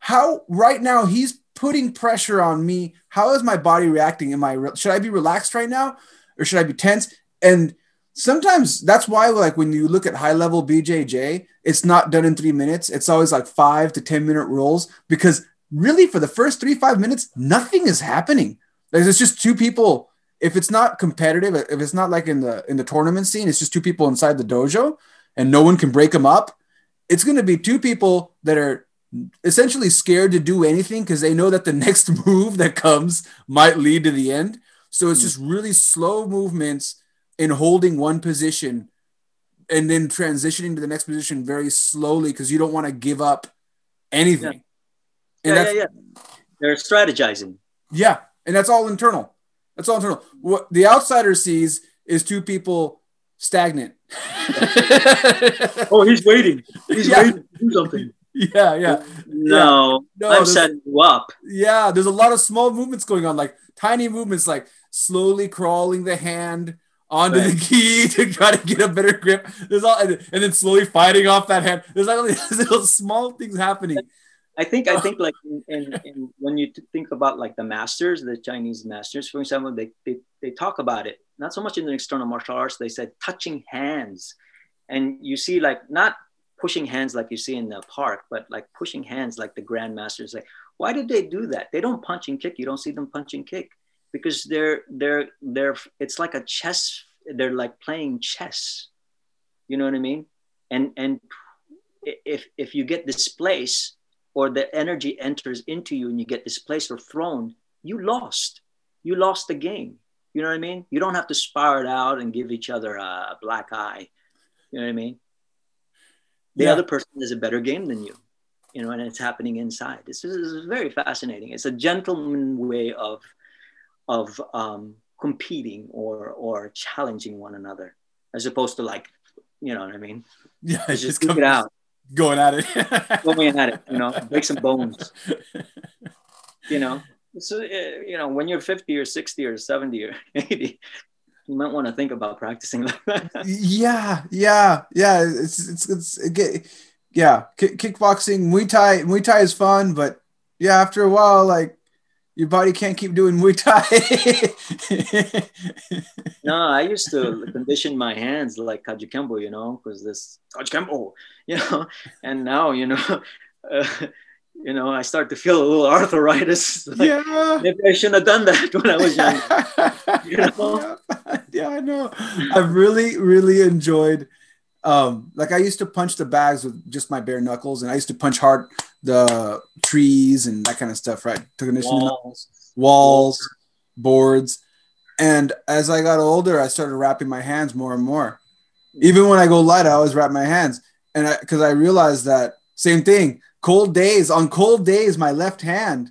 how right now he's putting pressure on me. How is my body reacting? Am I should I be relaxed right now? or should I be tense? And sometimes that's why, like, when you look at high level BJJ, it's not done in three minutes. It's always like five to 10 minute rolls because really for the first three, five minutes, nothing is happening. Like, it's just two people. If it's not competitive, if it's not like in the in the tournament scene, it's just two people inside the dojo and no one can break them up. It's going to be two people that are essentially scared to do anything because they know that the next move that comes might lead to the end. So it's hmm. just really slow movements in holding one position and then transitioning to the next position very slowly because you don't want to give up anything. Yeah. yeah, yeah, yeah. They're strategizing. Yeah, and that's all internal. That's all internal. What the outsider sees is two people stagnant. oh, he's waiting. He's yeah. waiting to do something. Yeah, yeah. No, yeah. no I'm setting you up. Yeah, there's a lot of small movements going on, like tiny movements, like slowly crawling the hand onto right. the key to try to get a better grip. There's all, and, and then slowly fighting off that hand. There's like all these little small things happening. I think I think like in, in, in, when you think about like the masters, the Chinese masters, for example, they, they they talk about it not so much in the external martial arts. They said touching hands, and you see like not pushing hands like you see in the park, but like pushing hands like the grandmasters. Like, why did they do that? They don't punch and kick. You don't see them punch and kick because they're they're they're it's like a chess they're like playing chess. You know what i mean? And and if if you get displaced or the energy enters into you and you get displaced or thrown you lost. You lost the game. You know what i mean? You don't have to spar it out and give each other a black eye. You know what i mean? The yeah. other person is a better game than you you know and it's happening inside. This is, this is very fascinating. It's a gentleman way of of um, competing or or challenging one another as opposed to like you know what i mean? Yeah just, just come, it out. going at it. Going at it you know break some bones. You know? So uh, you know when you're 50 or 60 or 70 or 80 you might want to think about practicing like that. Yeah yeah yeah it's it's it's it yeah kickboxing muay thai muay thai is fun but yeah after a while like your body can't keep doing Muay Thai. no, I used to condition my hands like Kajukenbo, you know, because this Kajukenbo, you know, and now, you know, uh, you know, I start to feel a little arthritis. Like, yeah. Maybe I shouldn't have done that when I was young. you know? yeah. yeah, I know. I've really, really enjoyed um like i used to punch the bags with just my bare knuckles and i used to punch hard the trees and that kind of stuff right? To condition walls, walls boards. And as i got older i started wrapping my hands more and more. Even when i go light i always wrap my hands. And I because I, I realized that same thing. Cold days on cold days my left hand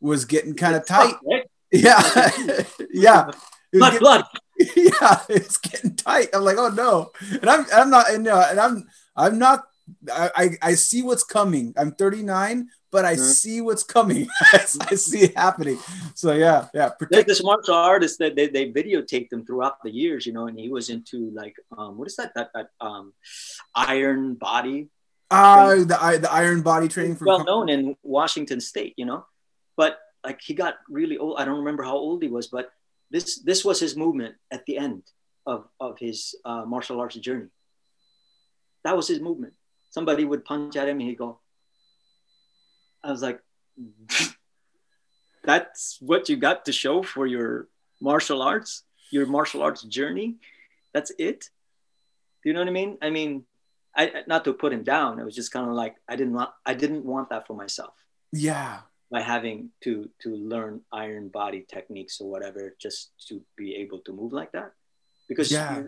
was getting kind of tight. yeah. Yeah. Blood getting, blood yeah it's getting tight i'm like oh no and i'm i'm not and, uh, and i'm i'm not I, I, I see what's coming i'm 39 but I mm-hmm. see what's coming. I see it happening. So yeah, yeah. Protect- this martial artist that they, they videotaped him throughout the years, you know, and he was into like um what is that that, that um iron body uh, the the iron body training for well known in Washington State, you know, but like he got really old. I don't remember how old he was, but this this was his movement at the end of of his uh, martial arts journey. That was his movement. Somebody would punch at him, and he'd go. I was like, "That's what you got to show for your martial arts, your martial arts journey. That's it." Do you know what I mean? I mean, I not to put him down. It was just kind of like I didn't want I didn't want that for myself. Yeah. By having to to learn iron body techniques or whatever, just to be able to move like that, because yeah.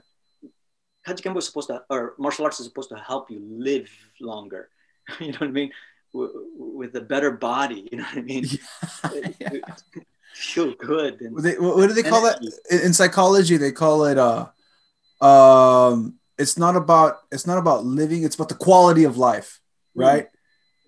Kajukenbo is supposed to, or martial arts is supposed to help you live longer. you know what I mean? W- with a better body. You know what I mean? Yeah. yeah. Feel good. And, they, what do they call that in psychology? They call it uh, um, it's not about it's not about living it's about the quality of life mm. right mm.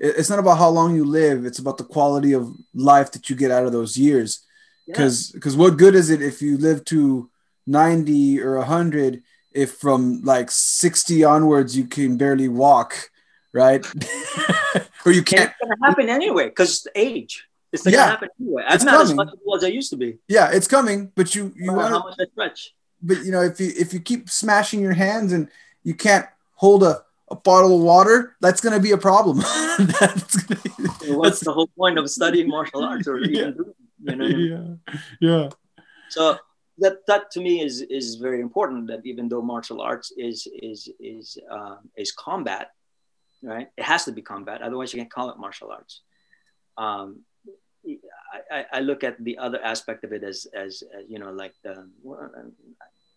It's not about how long you live it's about the quality of life that you get out of those years. Because yeah. because what good is it if you live to 90 or 100 if from like 60 onwards you can barely walk right? Or you can't it's gonna happen anyway because age it's yeah, gonna happen anyway. I'm not coming. as flexible as i used to be. Yeah it's coming but you you want how much i stretch. but you know, if you if you keep smashing your hands and you can't hold a, a bottle of water, that's going to be a problem. that's What's the whole point of studying martial arts or yeah. even doing, you know? Yeah, yeah. So that that to me is is very important. That even though martial arts is is is uh, is combat, right? It has to be combat. Otherwise, you can't call it martial arts. Um, I, I, look at the other aspect of it as, as, as you know, like the,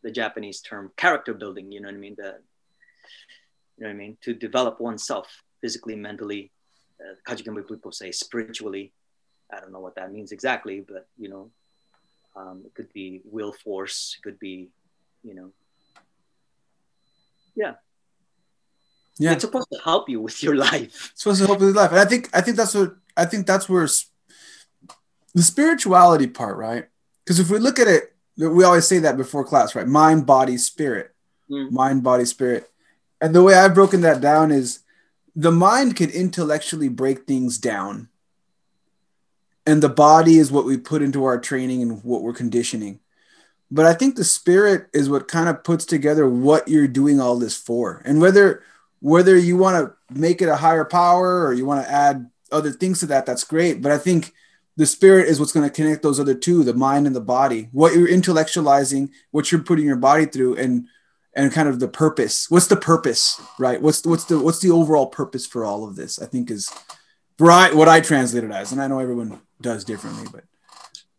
the Japanese term character building, you know what I mean? The, you know what I mean? To develop oneself physically, mentally, uh, Kajukenbo people say spiritually. I don't know what that means exactly, but you know, um, it could be will force, it could be, you know, yeah. Yeah. It's supposed to help you with your life. It's supposed to help you with life. And I think I think that's what I think that's where the spirituality part, right? Because if we look at it, we always say that before class, right? Mind, body, spirit. Mm. Mind, body, spirit. And the way I've broken that down is the mind can intellectually break things down. And the body is what we put into our training and what we're conditioning. But I think the spirit is what kind of puts together what you're doing all this for. And whether whether you want to make it a higher power or you want to add other things to that, that's great. But I think the spirit is what's going to connect those other two the mind and the body what you're intellectualizing what you're putting your body through and and kind of the purpose. What's the purpose right? What's the, what's the what's the overall purpose for all of this i think is right what i translated as and i know everyone does differently but.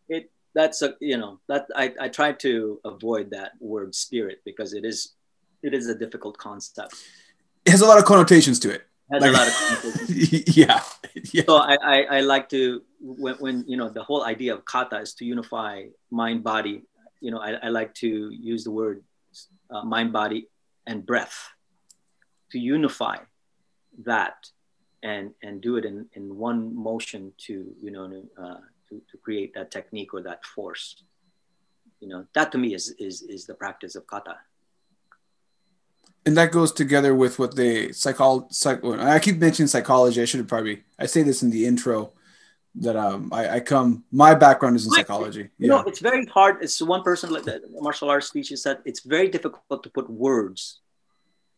It that's a you know that i i try to avoid that word spirit because it is it is a difficult concept. It has a lot of connotations to it. Has like, a lot of yeah, yeah. So I, I, I like to when, when you know the whole idea of kata is to unify mind body. You know I, I like to use the word uh, mind body and breath to unify that and and do it in, in one motion to you know uh, to, to create that technique or that force you know that to me is is is the practice of kata and that goes together with what they psychology. Psych, I keep mentioning psychology. I should have probably I say this in the intro, that um I, I come my background is in psychology. You yeah. know, it's very hard. It's one person like that martial arts teacher said it's very difficult to put words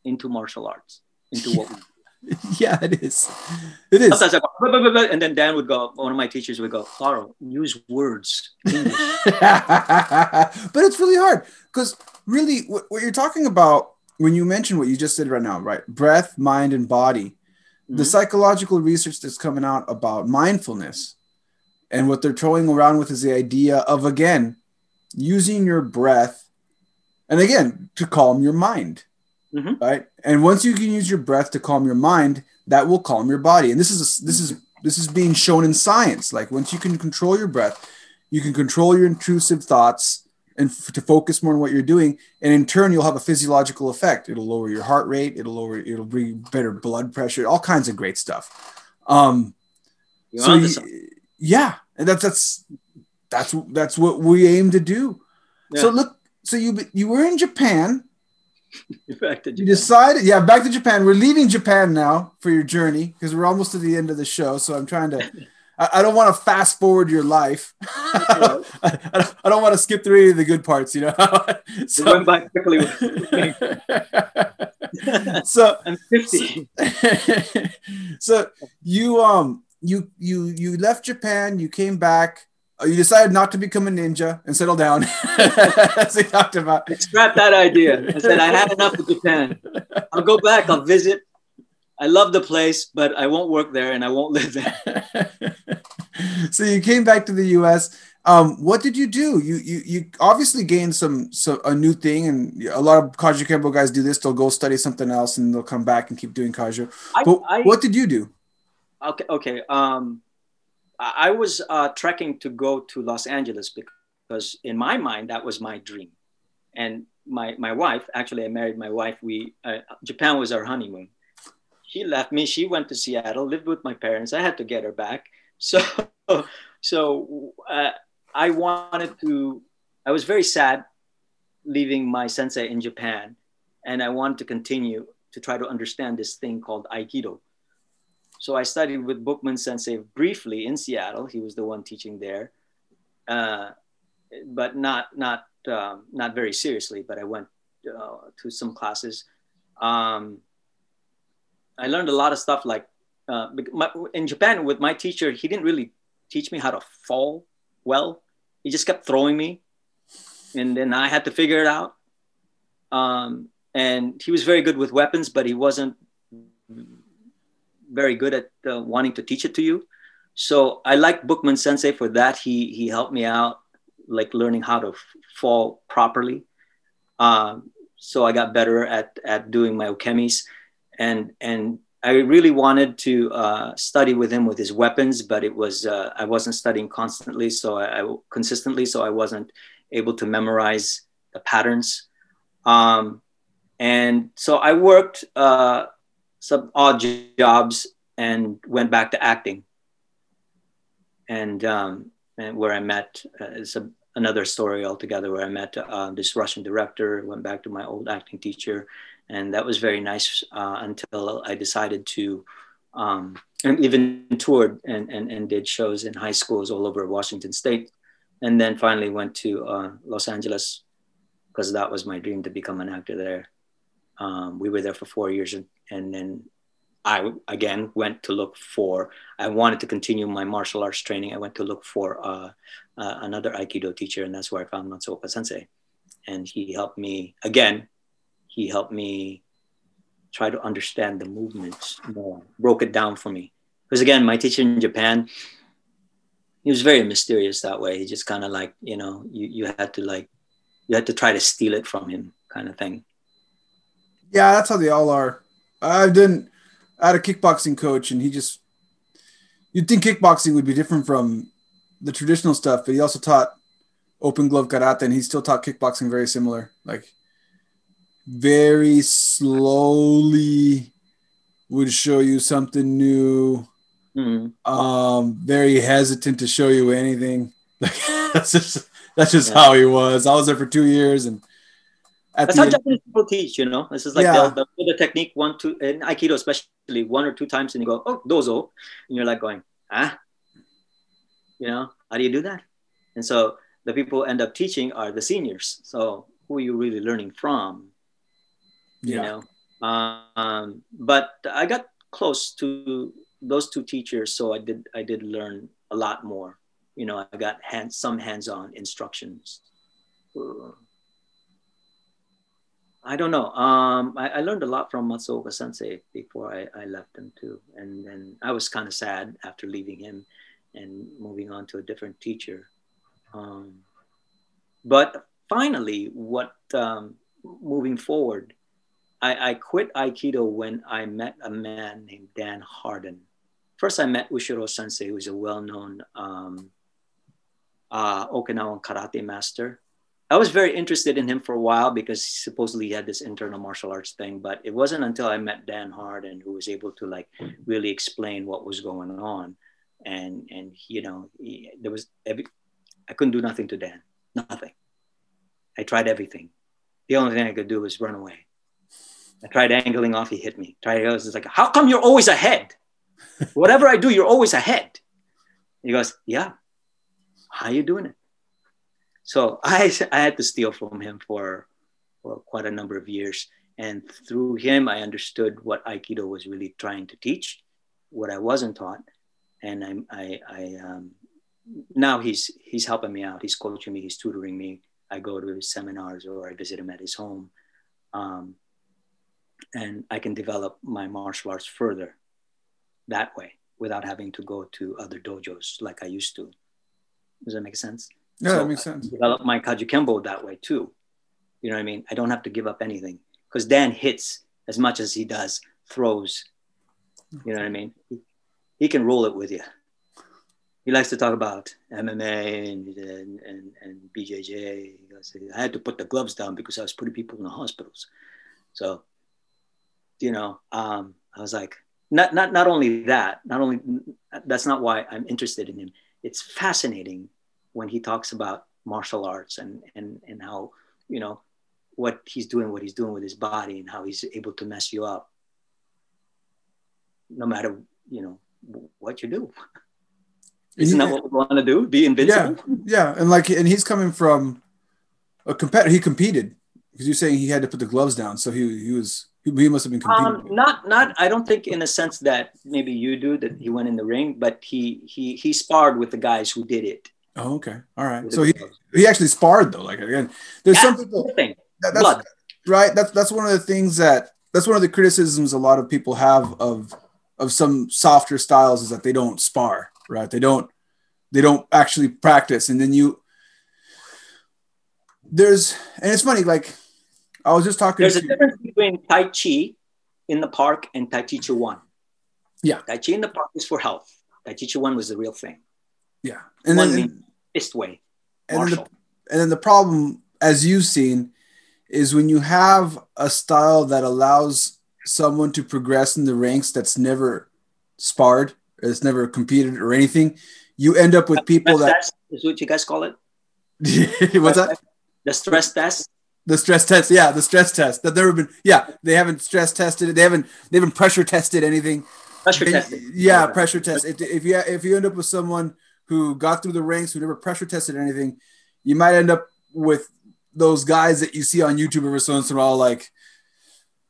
into martial arts, into what we yeah, it is. It is. Sometimes I go, blah, blah, blah, and then Dan would go, one of my teachers would go, Claro, use words. but it's really hard because really what, what, you're talking about when you mention what you just said right now, right? Breath, mind, and body. Mm-hmm. The psychological research that's coming out about mindfulness and what they're throwing around with is the idea of, again, using your breath and again, to calm your mind mm-hmm. right? And once you can use your breath to calm your mind, that will calm your body. And this is a, this is this is being shown in science. Like once you can control your breath, you can control your intrusive thoughts and f- to focus more on what you're doing. And in turn, you'll have a physiological effect. It'll lower your heart rate. It'll lower. It'll bring better blood pressure. All kinds of great stuff. Um, so you, yeah, and that's that's that's that's what we aim to do. Yeah. So look, so you you were in Japan back to Japan. You decided, yeah, back to Japan. We're leaving Japan now for your journey because we're almost to the end of the show. So I'm trying to, I, don't want to fast forward your life. I, I, don't want to skip through any of the good parts, you know. so, went back quickly. so I'm 50. so you um you you you left Japan. You came back uh, you decided not to become a ninja and settle down, as we talked about. I scrapped that idea. I said I had enough of Japan. I'll go back. I'll visit. I love the place, but I won't work there and I won't live there. so you came back to the U.S. Um, what did you do? You you you obviously gained some so a new thing, and a lot of Kajukenbo guys do this. They'll go study something else and they'll come back and keep doing Kaju. But I, what did you do? Okay, okay. Um, I was uh, trekking to go to Los Angeles because in my mind that was my dream, and my my wife actually I married my wife. We uh, Japan was our honeymoon. She left me. She went to Seattle, lived with my parents. I had to get her back. So so uh, I wanted to. I was very sad leaving my sensei in Japan, and I wanted to continue to try to understand this thing called Aikido so I studied with Bookman Sensei briefly in Seattle. He was the one teaching there, uh, but not not um, not very seriously. But I went uh, to some classes. Um, I learned a lot of stuff like uh, my, in Japan with my teacher. He didn't really teach me how to fall well. He just kept throwing me, and then I had to figure it out. Um, and he was very good with weapons, but he wasn't very good at uh, wanting to teach it to you. So I like Bookman Sensei for that. He he helped me out, like learning how to f- fall properly. Um, so I got better at at doing my ukemis, and and I really wanted to uh, study with him with his weapons, but it was uh, I wasn't studying constantly, so I, I, consistently, so I wasn't able to memorize the patterns. Um, and so I worked uh, some odd jobs and went back to acting. And, um, and where I met, uh, it's a, another story altogether where I met uh, this Russian director, went back to my old acting teacher. And that was very nice uh, until I decided to, um, and even toured and, and, and did shows in high schools all over Washington State. And then finally went to uh, Los Angeles because that was my dream to become an actor there. Um, we were there for four years and and then I again went to look for. I wanted to continue my martial arts training. I went to look for uh, uh, another Aikido teacher, and that's where I found Matsuoka Sensei, and he helped me again. He helped me try to understand the movements more, broke it down for me. Because again, my teacher in Japan, he was very mysterious that way. He just kind of like you know, you you had to like, you had to try to steal it from him, kind of thing. Yeah, that's how they all are. I didn't. I had a kickboxing coach, and he just. You'd think kickboxing would be different from the traditional stuff, but he also taught open glove karate, and he still taught kickboxing very similar. Like, very slowly would show you something new. Mm-hmm. Um, very hesitant to show you anything. That's just that's just yeah. how he was. I was there for two years, and that's how Japanese people teach, you know. This is like yeah. the, the, the, technique one, two, in Aikido especially, one or two times, and you go, oh, dozo. And you're like going, ah. You know, how do you do that? And so the people end up teaching are the seniors. So who are you really learning from? You Yeah. know, um, but I got close to those two teachers, so I did I did learn a lot more. You know, I got hand, some hands-on instructions. I don't know. Um, I, I learned a lot from Matsuoka Sensei before I, I left him too, and then I was kind of sad after leaving him and moving on to a different teacher. Um, but finally, what um, moving forward, I, I quit Aikido when I met a man named Dan Harden. First, I met Ushiro Sensei, who's a well-known um, uh, Okinawan karate master. I was very interested in him for a while because supposedly he had this internal martial arts thing, but it wasn't until I met Dan Harden who was able to like really explain what was going on. And and you know, he, there was every, I couldn't do nothing to Dan, nothing. I tried everything. The only thing I could do was run away. I tried angling off, he hit me. Tried else, it's like, how come you're always ahead? Whatever I do, you're always ahead. He goes, yeah. How you doing it? So I, I had to steal from him for, for quite a number of years. And through him, I understood what Aikido was really trying to teach, what I wasn't taught. And I, I, I um, now he's, he's helping me out. He's coaching me, he's tutoring me. I go to his seminars or I visit him at his home. Um, and I can develop my martial arts further that way without having to go to other dojos like I used to. Does that make sense? Yeah, So that makes sense. develop my kajukenbo that way too. You know what I mean? I don't have to give up anything because Dan hits as much as he does throws. You know what I mean? He, he can roll it with you. He likes to talk about MMA and, and, and, and BJJ. He goes, I had to put the gloves down because I was putting people in the hospitals. So, you know, um, I was like, not, not, not only that, not only that's not why I'm interested in him. It's fascinating when he talks about martial arts and and and how you know what he's doing what he's doing with his body and how he's able to mess you up no matter you know what you do isn't that what we want to do be invincible Yeah, yeah. and like, and he's coming from a competitor. He competed because you're saying he had to put the gloves down, so he he was he, must have been competing. um, not not i don't think in a sense that maybe you do that he went in the ring but he he he sparred with the guys who did it oh, okay, all right. So he he actually sparred though. Like again, there's Yeah, some people thing. that, that's blood right. That's that's one of the things that that's one of the criticisms a lot of people have of of some softer styles is that they don't spar, right? They don't they don't actually practice, and then you there's and it's funny like I was just talking There's a to difference between Tai Chi in the park and Tai Chi Chuan. Yeah. Tai Chi in the park is for health. Tai Chi Chuan was the real thing. yeah, and One then fist way, and then, the, martial. and then the problem, as you've seen, is when you have a style that allows someone to progress in the ranks that's never sparred, or it's never competed or anything, you end up with people that. test what you guys call it. What's that? The stress test. The stress test, yeah, the stress test. That never been, yeah, they haven't stress tested it. They haven't, they haven't pressure tested anything. Pressure testing. Yeah, pressure test. If, if you if you end up with someone who got through the ranks who never pressure tested anything, you might end up with those guys that you see on YouTube every so once in a while, like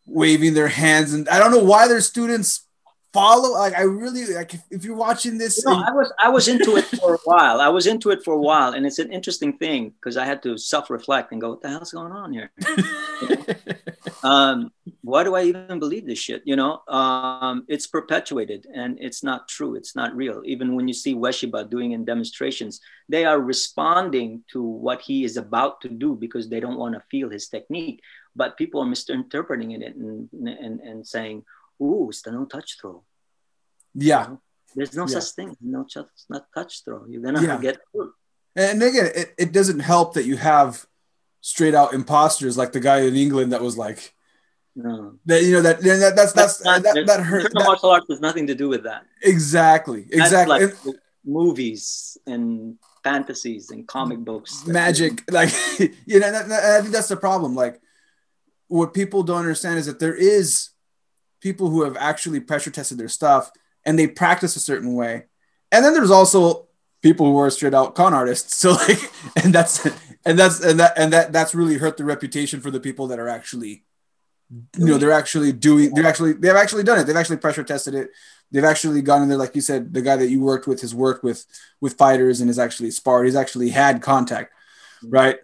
waving their hands. And I don't know why their students follow. Like I really like if, if you're watching this. Know, I was I was into it for a while. I was into it for a while, and it's an interesting thing because I had to self-reflect and go, "What the hell's going on here? um, why do I even believe this shit? You know, um, it's perpetuated and it's not true. It's not real. Even when you see Ueshiba doing in demonstrations, they are responding to what he is about to do because they don't want to feel his technique. But people are misinterpreting it and, and, and saying, "Ooh, it's the no touch throw." yeah. There's no Yeah. such thing. No touch, not touch throw. You're gonna Yeah. get hurt. And again, it, it doesn't help that you have straight out imposters like the guy in England that was like No, that. You know that that that's that's not, that, that hurt. That- martial arts has nothing to do with that. exactly, exactly. like movies and fantasies and comic books. magic like you know that- i think that's the problem like what people don't understand is that there is people who have actually pressure tested their stuff and they practice a certain way and then there's also people who are straight out con artists. So like, and that's and that's and that and that that's really hurt the reputation for the people that are actually, you know, they're actually doing. They're actually they've actually done it. They've actually pressure tested it. They've actually gone in there, like you said, the guy that you worked with has worked with with fighters and has actually sparred. He's actually had contact, mm-hmm. right?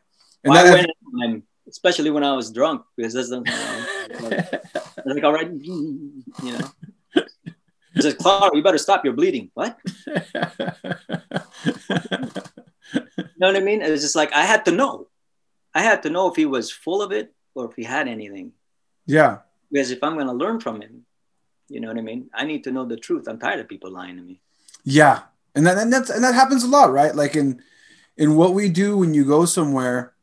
And well, that, especially when I was drunk, because that's the like, like, all right, you know. He says, Clara, you better stop. You're bleeding. What? you know what I mean? It's just like I had to know. I had to know if he was full of it or if he had anything. Yeah. Because if I'm going to learn from him, you know what I mean? I need to know the truth. I'm tired of people lying to me. Yeah. And that and that's and that happens a lot, right? Like in in what we do when you go somewhere,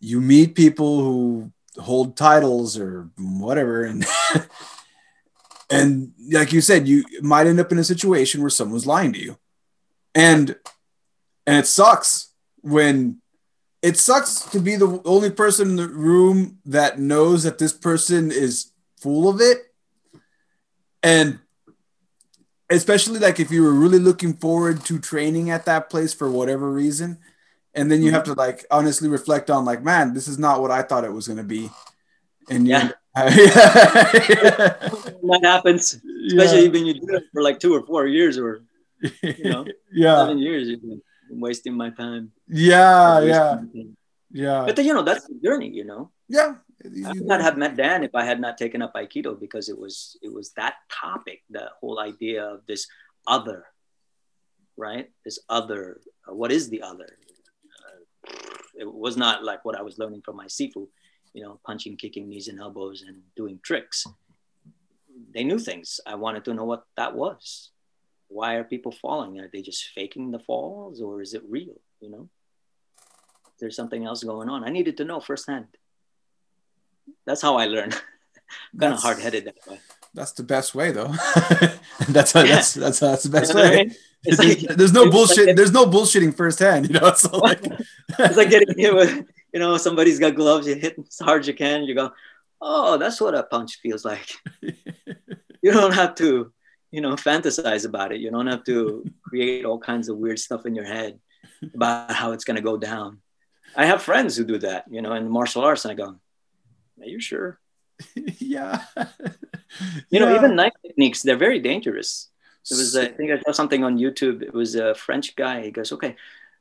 you meet people who hold titles or whatever. And and like you said you might end up in a situation where someone's lying to you. And and it sucks when it sucks to be the only person in the room that knows that this person is full of it. And especially like if you were really looking forward to training at that place for whatever reason and then you mm-hmm. have to like honestly reflect on like man this is not what i thought it was going to be. And yeah. that happens especially yeah. when you do it for like two or four years or you know yeah. seven years you're wasting my time. Yeah yeah. yeah. But then, you know that's the journey you know? Yeah. I would not have met Dan if I had not taken up Aikido because it was it was that topic, the whole idea of this other, right? This other. What is the other? It was not like what I was learning from my sifu, you know, punching, kicking knees and elbows and doing tricks. They knew things. I wanted to know what that was. Why are people falling? Are they just faking the falls or is it real? You know, there's something else going on. I needed to know firsthand. That's how I learn. kind of hard headed that way. That's the best way, though. that's, how, that's that's that's the best way. It's like, there's no bullshit. Like there's no bullshitting firsthand, you know. So like, it's like getting hit with, you know, somebody's got gloves. You hit as hard as you can. You go, oh, that's what a punch feels like. you don't have to, you know, fantasize about it. You don't have to create all kinds of weird stuff in your head about how it's gonna go down. I have friends who do that, you know, in martial arts, and I go, are you sure? yeah. you know, even knife techniques, they're very dangerous. It was, I think I saw something on YouTube. It was a French guy. He goes, okay.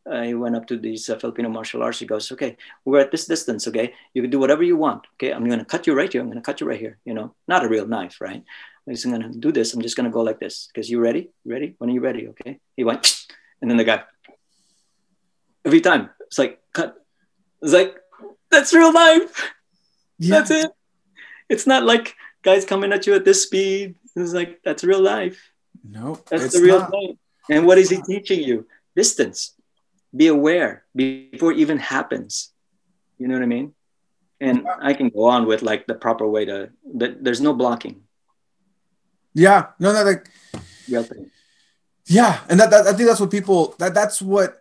Uh, he went up to these uh, Filipino martial arts. He goes, okay, we're at this distance. Okay. You can do whatever you want. Okay. I'm going to cut you right here. I'm going to cut you right here. You know, not a real knife, right? I'm just going to do this. I'm just going to go like this. Because you ready? ready? When are you ready? Okay. He went, and then the guy, every time, it's like, cut. It's like, that's real knife. Yeah. That's it. It's not like guys coming at you at this speed. It's like, that's real life. No, that's the real not. thing. And what is he teaching you? Distance. Be aware before it even happens. You know what I mean? And I can go on with like the proper way to that. There's no blocking. Yeah, no, no, like, real thing. Yeah, and that, that I think that's what people that that's what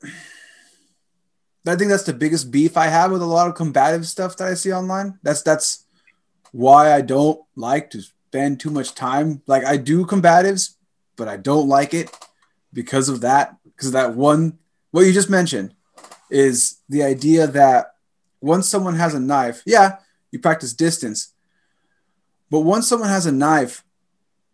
I think that's the biggest beef I have with a lot of combative stuff that I see online. That's that's why I don't like to spend too much time. Like I do combatives, but I don't like it because of that. Because that one, what you just mentioned is the idea that once someone has a knife, yeah, you practice distance. But once someone has a knife,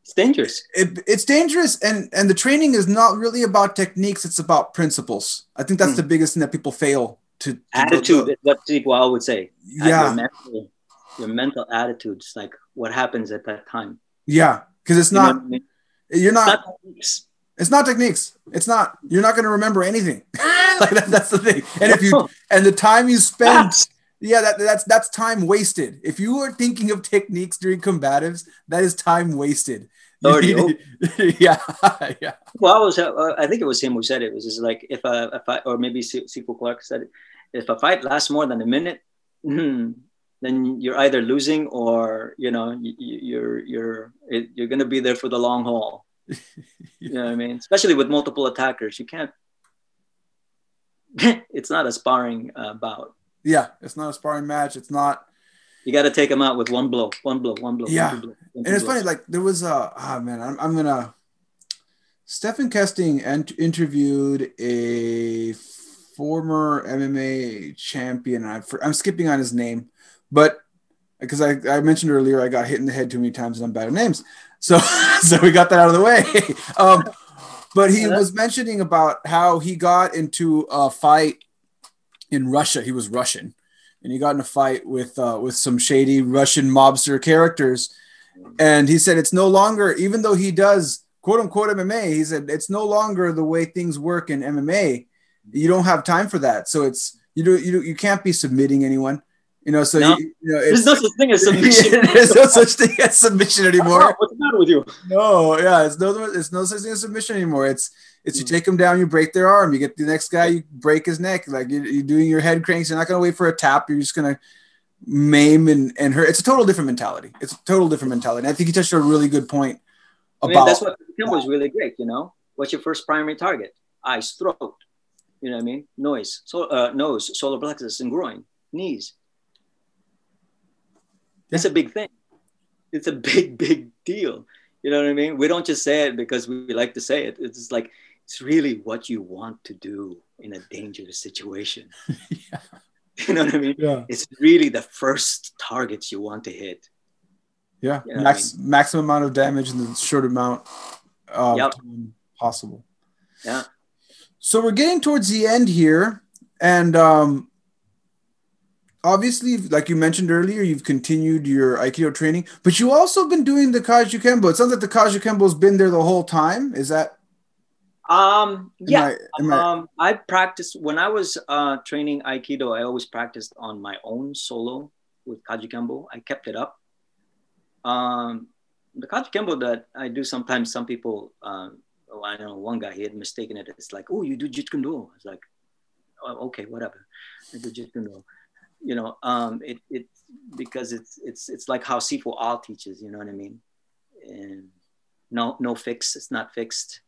it's dangerous. It, it's dangerous, and and the training is not really about techniques; it's about principles. I think that's mm. the biggest thing that people fail to. to Attitude, what people I would say. Yeah. Your mental, attitudes, like what happens at that time. Yeah, because it's not. You know I mean? You're not. It's not, techniques. it's not techniques. It's not. You're not going to remember anything. like that, that's the thing. And if you and the time you spend. Yeah, that, that's that's time wasted. If you are thinking of techniques during combatives, that is time wasted. yeah, yeah. Well, I was. Uh, I think it was him who said it. it was just like if a, if I, or maybe Sifu Clark said it. If a fight lasts more than a minute, hmm, then you're either losing or you know you, you're you're it, you're gonna be there for the long haul. you know what I mean? Especially with multiple attackers, you can't. it's not a sparring uh, bout. Yeah, it's not a sparring match. It's not you got to take them out with one blow, one blow, one blow. Yeah, one blow, one and it's blows. funny. Like there was a ah oh man, I'm, I'm gonna Stephan Kesting ent- interviewed a former MMA champion. I, am skipping on his name, but because I, I mentioned earlier, I got hit in the head too many times and I'm bad at names. So, so we got that out of the way. Um, but he was mentioning about how he got into a fight in Russia. He was Russian, and he got in a fight with uh, with some shady Russian mobster characters. And he said it's no longer, even though he does quote unquote MMA, he said it's no longer the way things work in MMA. You don't have time for that. So it's you do you you can't be submitting anyone. You know, so no. you, you know, there's no such thing as submission. there's no such thing as submission anymore. What's the matter with you? No, yeah, it's no, it's no such thing as submission anymore. It's it's you take them down, you break their arm, you get the next guy, you break his neck. Like you, you're doing your head cranks. You're not gonna wait for a tap. You're just gonna maim and and hurt. It's a total different mentality. It's a total different mentality. And I think you touched a really good point about. I mean, that's what Kim was really great. You know, what's your first primary target? Eyes, throat. You know what I mean? Noise, so uh, nose, solar plexus, and groin, knees. It's a big thing. It's a big, big deal. You know what I mean? We don't just say it because we like to say it. It's like it's really what you want to do in a dangerous situation. yeah. You know what I mean? Yeah. It's really the first targets you want to hit. Yeah. You know Max, I mean? Maximum amount of damage in the short amount of yep. time possible. Yeah. So we're getting towards the end here. And um, obviously, like you mentioned earlier, you've continued your Aikido training, but you also been doing the Kajukenbo. It sounds like the Kajukenbo's been there the whole time. Is that? Um, yeah. I, I... Um, I practiced when I was uh, training Aikido. I always practiced on my own solo with Kajukenbo. I kept it up. Um, the Kajukenbo that I do sometimes, some people, um, oh, I know one guy, he had mistaken it. It's like, oh, you do Kune It's like, oh, okay, whatever. I do Jeet Kune Do you know, um, it, it, because it's, it's, it's like how Sifu Al teaches, you know what I mean? And no, no fix, it's not fixed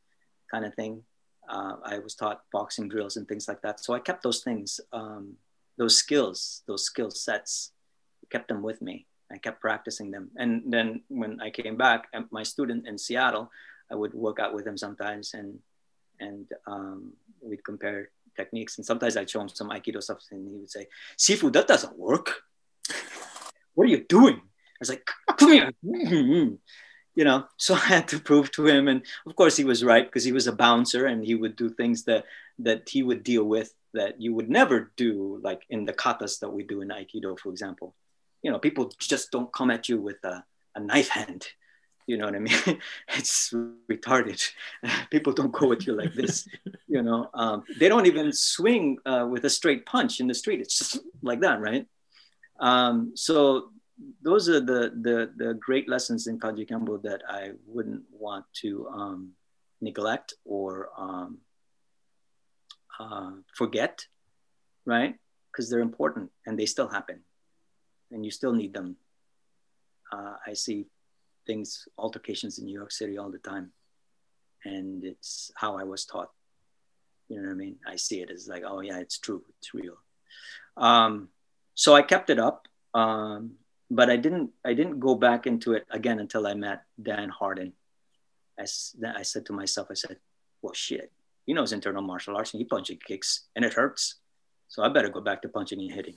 kind of thing. Uh, I was taught boxing drills and things like that. So I kept those things, um, those skills, those skill sets, kept them with me. I kept practicing them. And then when I came back, my student in Seattle, I would work out with him sometimes and, and um, we'd compare techniques. And sometimes I'd show him some Aikido stuff and he would say, Sifu, that doesn't work. what are you doing? I was like, come here. you know, so I had to prove to him. And of course he was right because he was a bouncer and he would do things that, that he would deal with that you would never do like in the katas that we do in Aikido, for example. You know, people just don't come at you with a, a knife hand you know what I mean? it's retarded. People don't go with you like this. you know, um, they don't even swing uh, with a straight punch in the street. It's just like that, right? Um, so those are the, the, the great lessons in Kajukenbo that I wouldn't want to um, neglect or um, uh, forget, right? Because they're important and they still happen and you still need them. Uh, I see things, altercations in New York City all the time. And it's how I was taught. You know what I mean? I see it as like, oh yeah, it's true, it's real. Um, so I kept it up, um, but I didn't. I didn't go back into it again until I met Dan Harden. I, I said to myself, I said, well, shit, he knows internal martial arts and he punches kicks and it hurts. So I better go back to punching and hitting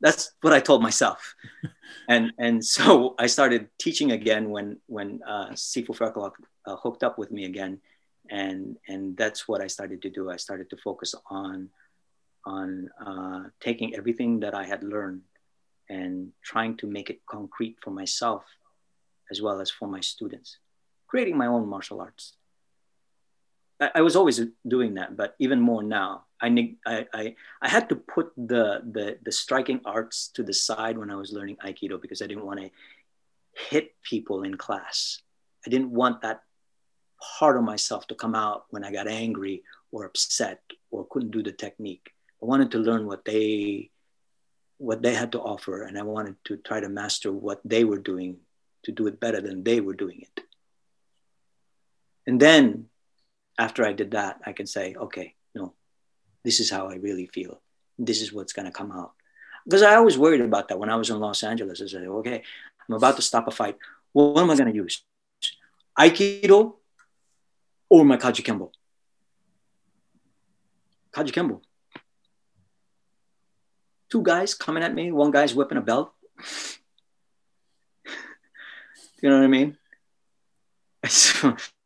that's what I told myself. and and so I started teaching again when when uh, Sifu Faircloth uh, hooked up with me again, and and that's what I started to do. I started to focus on on uh, taking everything that I had learned and trying to make it concrete for myself as well as for my students, creating my own martial arts. I, I was always doing that, but even more now. I, I, I had to put the, the, the striking arts to the side when I was learning Aikido because I didn't want to hit people in class. I didn't want that part of myself to come out when I got angry or upset or couldn't do the technique. I wanted to learn what they what they had to offer and I wanted to try to master what they were doing to do it better than they were doing it. And then after I did that, I can say, okay, no, this is how I really feel. This is what's going to come out. Because I always worried about that when I was in Los Angeles. I said, okay, I'm about to stop a fight. What am I going to use? Aikido or my Kajukenbo. Kaji Kembo. Two guys coming at me. One guy's whipping a belt. you know what I mean?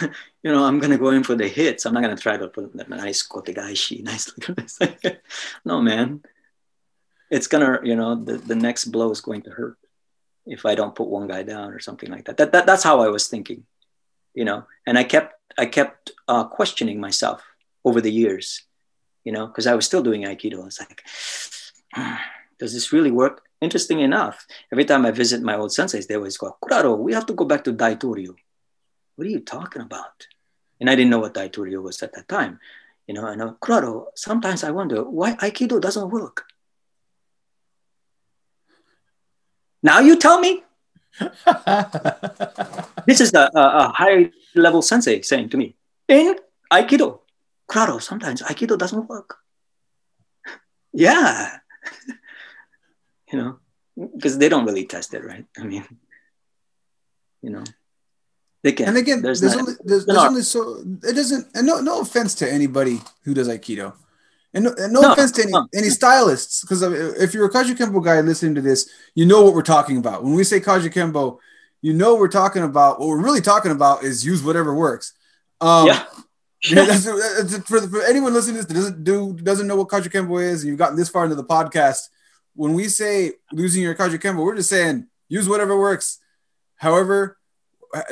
You know, I'm gonna go in for the hits. I'm not gonna try to put a nice kotegaeshi, nice. no, man. It's gonna, you know, the, the next blow is going to hurt if I don't put one guy down or something like that. That, that that's how I was thinking, you know. And I kept I kept uh, questioning myself over the years, you know, because I was still doing Aikido. I was like, does this really work? Interesting enough, every time I visit my old senseis, they always go, Kuraro, we have to go back to Daitoryu. What are you talking about? And I didn't know what Daitoryu was at that time. You know, and uh, know, Kuraro, sometimes I wonder why Aikido doesn't work. Now you tell me. this is a, a, a high level sensei saying to me, in Aikido, Kuraro, sometimes Aikido doesn't work. yeah. you know, because they don't really test it, right? I mean, you know, they can. And again, there's, there's not, only there's, there's only so it doesn't. And no, no offense to anybody who does Aikido, and no, and no, no offense to any no. any stylists, because if you're a Kajukenbo guy listening to this, you know what we're talking about. When we say Kajukenbo, you know we're talking about. What we're really talking about is use whatever works. Um, yeah. yeah, that's, that's, for, for anyone listening to this that doesn't do doesn't know what Kajukenbo is, and you've gotten this far into the podcast, when we say losing your Kajukenbo, we're just saying use whatever works. However,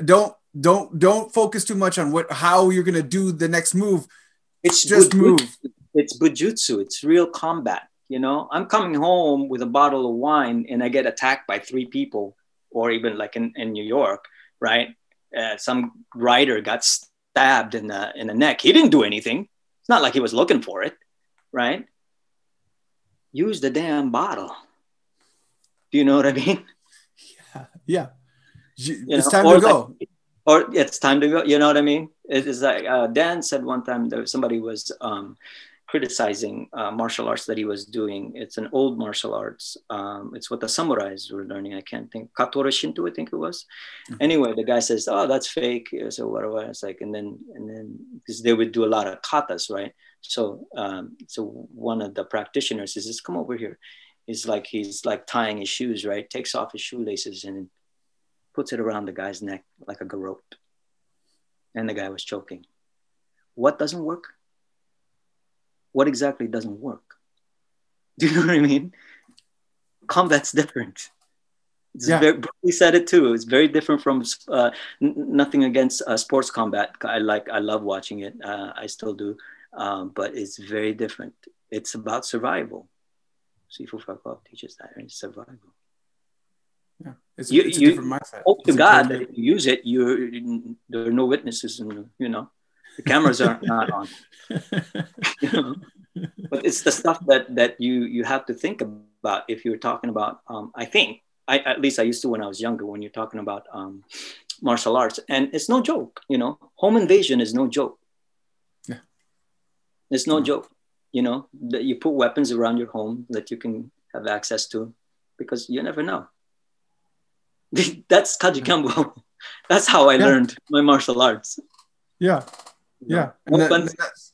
don't don't don't focus too much on what how you're gonna do the next move. It's just move. It's bujutsu. It's real combat. You know, I'm coming home with a bottle of wine and I get attacked by three people, or even like in, in New York, right? Uh, some writer got stabbed in the in the neck. He didn't do anything. It's not like he was looking for it, right? Use the damn bottle. Do you know what I mean? Yeah, yeah. You, it's know, time to go. Like, or it's time to go. You know what I mean? It is like uh, Dan said one time that somebody was um, criticizing uh, martial arts that he was doing. It's an old martial arts. Um, it's what the samurais were learning. I can't think. Katori Shinto, I think it was. Mm-hmm. Anyway, the guy says, "Oh, that's fake." So whatever. It's like, and then and then because they would do a lot of katas, right? So um, so one of the practitioners says, "Come over here." He's like he's like tying his shoes, right? Takes off his shoelaces and puts it around the guy's neck like a garrote. And the guy was choking. What doesn't work? what exactly doesn't work. Do you know what I mean? Combat's different. It's yeah. very, he said it too. It's very different from uh, n- nothing against uh, sports combat. I like, I love watching it. Uh, I still do, um, but it's very different. It's about survival. Sifu Farquhar teaches that, right? Survival. Yeah, it's, you, it's a different mindset. Hope it's to God that if you use it, you there are no witnesses, and you know the cameras are not on. but it's the stuff that that you you have to think about if you're talking about. Um, I think I at least I used to when I was younger. When you're talking about um, martial arts, and it's no joke. You know, home invasion is no joke. Yeah, it's no joke. You know that you put weapons around your home that you can have access to, because you never know. That's Kaji Kajukenbo. That's how I yeah. learned my martial arts. Yeah, yeah. And that,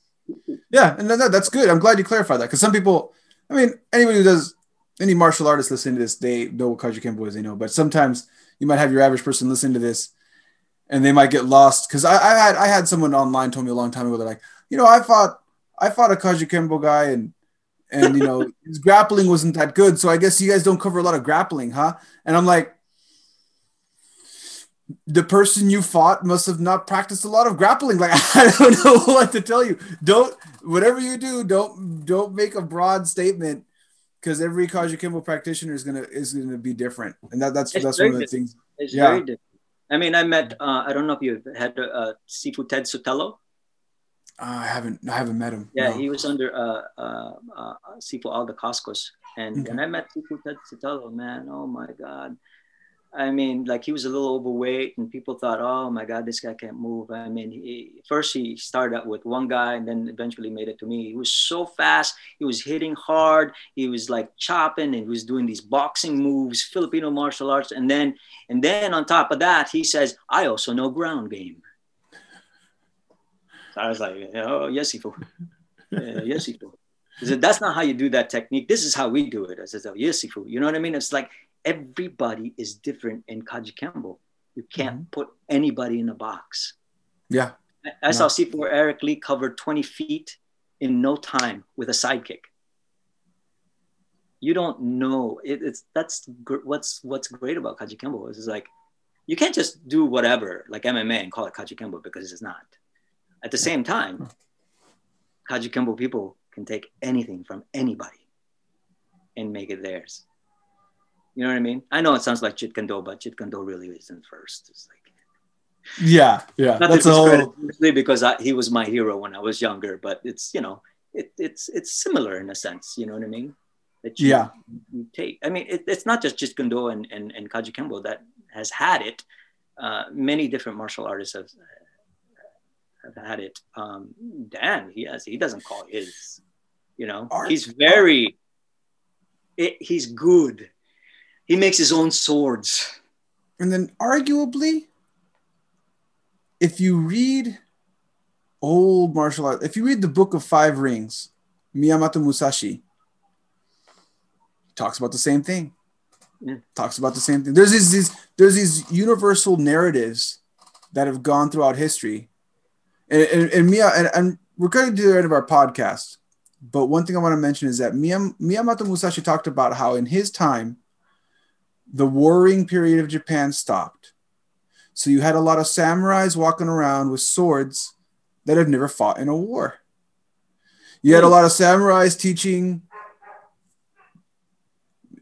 yeah, and that, that's good. I'm glad you clarified that because some people, I mean, anybody who does any martial artist listening to this, they know what Kaji Kajukenbo is, they know. But sometimes you might have your average person listen to this and they might get lost. Because I, I, had I had someone online told me a long time ago, they're like, you know, I fought I fought a Kajukenbo guy and and you know his grappling wasn't that good. So I guess you guys don't cover a lot of grappling, huh? And I'm like, the person you fought must have not practiced a lot of grappling. Like I don't know what to tell you. Don't whatever you do, don't don't make a broad statement because every Kajukenbo practitioner is gonna is gonna be different, and that that's it's that's one of the things. It's yeah. very different. I mean, I met. Uh, I don't know if you had uh, Sifu Ted Sotelo. Uh, I haven't. I haven't met him. Yeah, no. he was under uh, uh, uh, Sifu Al Dacascos, and okay. and I met Sifu Ted Sotelo. Man, oh my God I mean, like he was a little overweight, and people thought, "Oh my God, this guy can't move." I mean, he, first he started out with one guy, and then eventually made it to me. He was so fast. He was hitting hard. He was like chopping, and he was doing these boxing moves, Filipino martial arts, and then and then on top of that, he says, "I also know ground game." So I was like, oh, yes, Sifu. Uh, yes, Sifu. He said, that's not how you do that technique. This is how we do it. I said, oh, yes, Sifu. You know what I mean? It's like everybody is different in Kajukenbo. You can't mm-hmm. put anybody in a box. Yeah. I, I no. saw Sifu Eric Lee cover 20 feet in no time with a sidekick. You don't know. It, it's that's gr- what's what's great about Kajukenbo is like you can't just do whatever like MMA and call it Kajukenbo because it's not. At the same time, Kajukenbo people can take anything from anybody and make it theirs. You know what I mean? I know it sounds like Jeet Kune but Jeet Kune really isn't first. It's like yeah, yeah. Not that's a whole... because I, he was my hero when I was younger, but it's you know it, it's it's similar in a sense. You know what I mean? That you, yeah. You take. I mean, it, it's not just Jeet Kune and and, and Kajukenbo that has had it. Uh, many different martial artists have have had it. Um, Dan, he has. He doesn't call his. You know, Art. he's very. It, he's good. He makes his own swords. And then, arguably, if you read old martial art, if you read the Book of Five Rings, Miyamoto Musashi talks about the same thing. Yeah. Talks about the same thing. There's these, these there's these universal narratives that have gone throughout history, and and, and Mia and, and we're going to do the end of our podcast. But one thing I want to mention is that Miyam, Miyamoto Musashi talked about how in his time, the warring period of Japan stopped so you had a lot of samurais walking around with swords that had never fought in a war. You had a lot of samurais teaching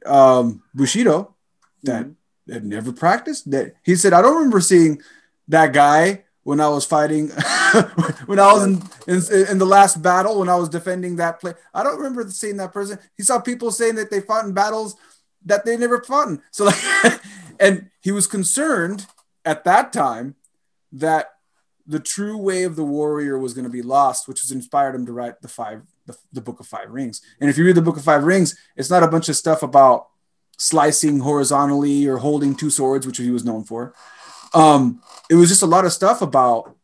um, Bushido that mm-hmm. had never practiced. That he said, I don't remember seeing that guy when I was fighting, when I was in, in, in, the last battle, when I was defending that place. I don't remember seeing that person. He saw people saying that they fought in battles that they never fought in. So like, and he was concerned at that time that the true way of the warrior was going to be lost, which has inspired him to write the five, the, the book of five rings. And if you read the book of five rings, it's not a bunch of stuff about slicing horizontally or holding two swords, which he was known for. Um, it was just a lot of stuff about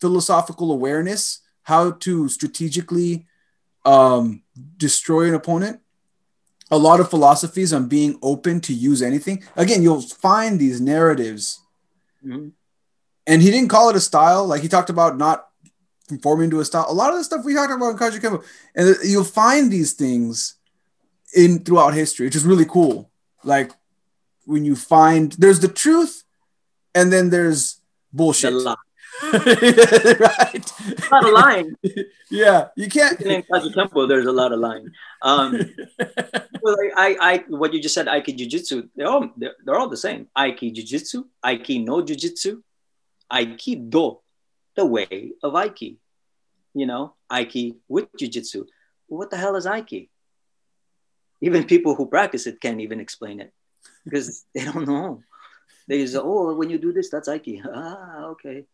philosophical awareness, how to strategically um, destroy an opponent, a lot of philosophies on being open to use anything. Again, you'll find these narratives. Mm-hmm. And he didn't call it a style. Like he talked about not conforming to a style. A lot of the stuff we talked about in Kajukenbo. And you'll find these things in throughout history, which is really cool. Like when you find there's the truth and then there's bullshit. The right. A lot of lying. Yeah, you can't. In Kajukenbo, there's a lot of lying. Um, well, I, I, what you just said, Aiki Jiu-Jitsu, they're all, they're, they're all the same. Aiki Jiu-Jitsu, Aiki no Jiu-Jitsu, Aikido, the way of Aiki. You know, Aiki with Jiu-Jitsu. What the hell is Aiki? Even people who practice it can't even explain it because they don't know. They say, oh, when you do this, that's Aiki. Ah, okay.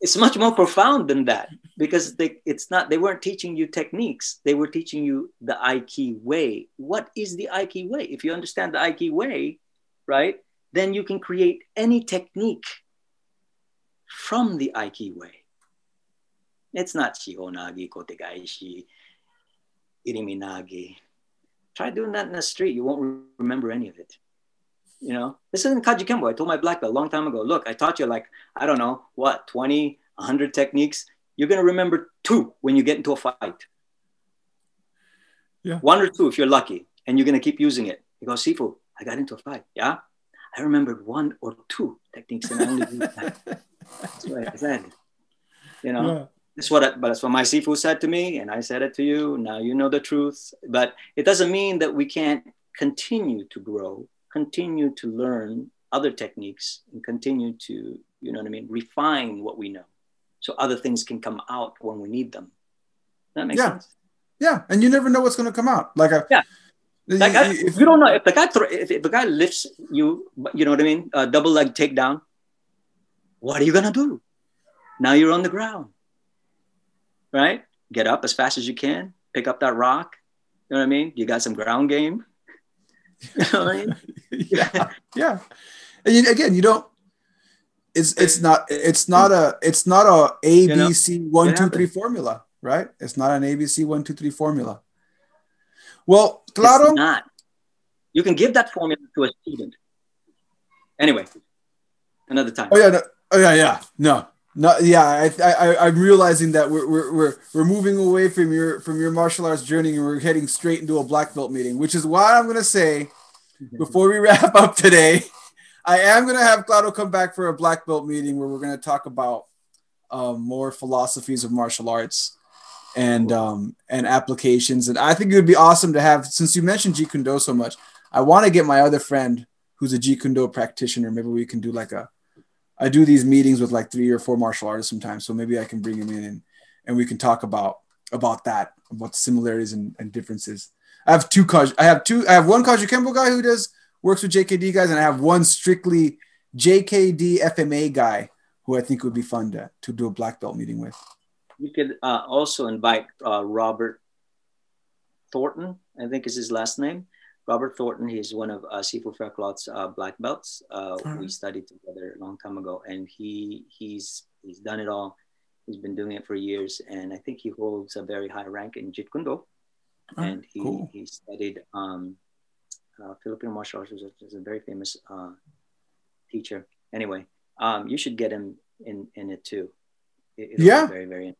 It's much more profound than that because they, it's not they weren't teaching you techniques. They were teaching you the aiki way. What is the aiki way? If you understand the aiki way right then you can create any technique from the aiki way. It's not shihonage kotegaeshi iriminage. Try doing that in the street. You won't remember any of it you know, this isn't Kajukenbo. I told my black belt a long time ago, look, I taught you like, I don't know, what, 20, 100 techniques. You're going to remember two when you get into a fight. Yeah. One or two if you're lucky, and you're going to keep using it. You go, Sifu, I got into a fight. Yeah. I remembered one or two techniques and I only used that. That's what I said. You know, yeah. that's what, I, but that's what my Sifu said to me, and I said it to you. Now you know the truth. But it doesn't mean that we can't continue to grow continue to learn other techniques and continue to, you know what I mean, refine what we know so other things can come out when we need them. That makes yeah. sense. Yeah, and you never know what's going to come out. Like a, yeah, like I, if you don't know if the guy if, if the guy lifts you, you know what I mean, a double leg takedown. What are you gonna do? Now you're on the ground, right? Get up as fast as you can. Pick up that rock. You know what I mean? You got some ground game. You know I mean? yeah, yeah. And you, again, you don't. it's it's not it's not a it's not a A B C one two three formula, right? It's not an ABC one two three formula. Well, Claro, it's not. You can give that formula to a student. Anyway, another time. Oh yeah, no, oh yeah, yeah. No, no, yeah. I, I, I'm realizing that we're, we're, we're, we're moving away from your from your martial arts journey and we're heading straight into a black belt meeting, which is why I'm gonna say before we wrap up today, I am gonna have Claudio come back for a black belt meeting where we're gonna talk about um, more philosophies of martial arts and um, and applications. And I think it would be awesome to have, since you mentioned Jeet Kune Do so much, I want to get my other friend who's a Jeet Kune Do practitioner. Maybe we can do like a I do these meetings with like three or four martial artists sometimes, so maybe I can bring him in and, and we can talk about about that, about similarities and, and differences. I have two I have two, I have one Kajukenbo guy who does works with JKD guys, and I have one strictly JKD FMA guy who I think would be fun to, to do a black belt meeting with. You could uh, also invite uh, Robert Thornton, I think is his last name. Robert Thornton, he's one of uh, Sifu Faircloth's uh, black belts. Uh, mm-hmm. We studied together a long time ago, and he he's he's done it all. He's been doing it for years, and I think he holds a very high rank in Jeet Kune Do. Oh, and he cool. he studied um, uh, Filipino martial arts. Is a very famous uh, teacher. Anyway, um, you should get him in in it too. It, yeah. Very very.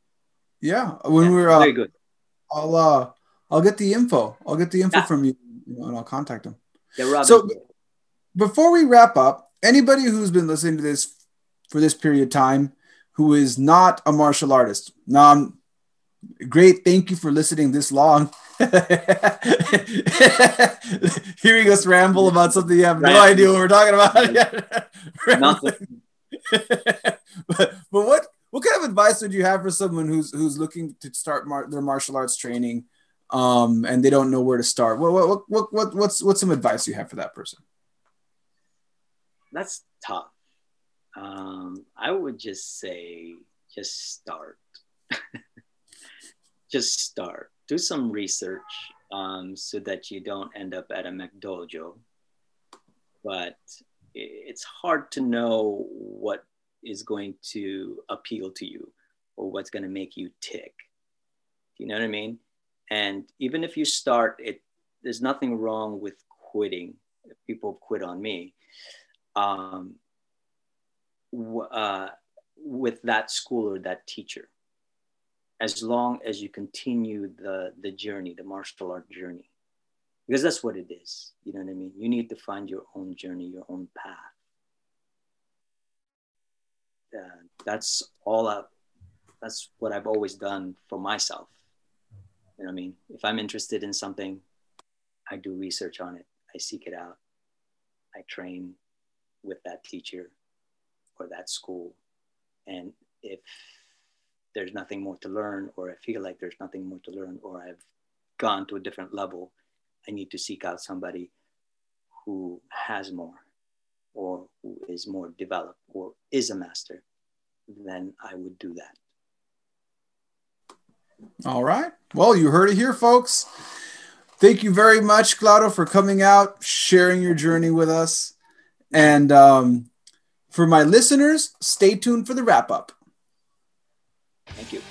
Yeah, when yeah, we're uh, very good. I'll uh I'll get the info. I'll get the info yeah. from you and I'll contact them. Yeah, Robin. So before we wrap up, anybody who's been listening to this for this period of time who is not a martial artist, um, great. Thank you for listening this long. Hearing us ramble about something you have no idea what we're talking about. Nothing. but, but what what kind of advice would you have for someone who's who's looking to start mar- their martial arts training um, and they don't know where to start. What, what, what, what, what's, what's some advice you have for that person? That's tough. Um, I would just say, just start. just start. Do some research um, so that you don't end up at a McDojo. But it's hard to know what is going to appeal to you or what's going to make you tick. You know what I mean? And even if you start it, there's nothing wrong with quitting. People quit on me, um, uh, with that school or that teacher, as long as you continue the the journey, the martial art journey, because that's what it is. You know what I mean? You need to find your own journey, your own path. Uh, that's all I, that's what I've always done for myself. You know I mean? If I'm interested in something, I do research on it. I seek it out. I train with that teacher or that school. And if there's nothing more to learn, or I feel like there's nothing more to learn, or I've gone to a different level, I need to seek out somebody who has more, or who is more developed, or is a master, then I would do that. All right. Well, you heard it here, folks. Thank you very much, Claudio, for coming out, sharing your journey with us. And um, for my listeners, stay tuned for the wrap up. Thank you.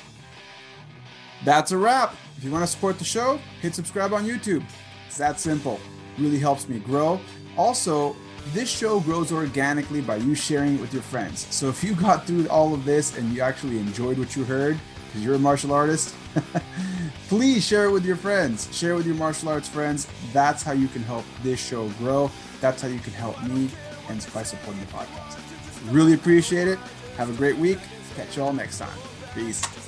That's a wrap. If you want to support the show, hit subscribe on YouTube. It's that simple. Really helps me grow. Also, this show grows organically by you sharing it with your friends. So if you got through all of this and you actually enjoyed what you heard, because you're a martial artist, please share it with your friends. Share it with your martial arts friends. That's how you can help this show grow. That's how you can help me and by supporting the podcast. Really appreciate it. Have a great week. Catch you all next time. Peace.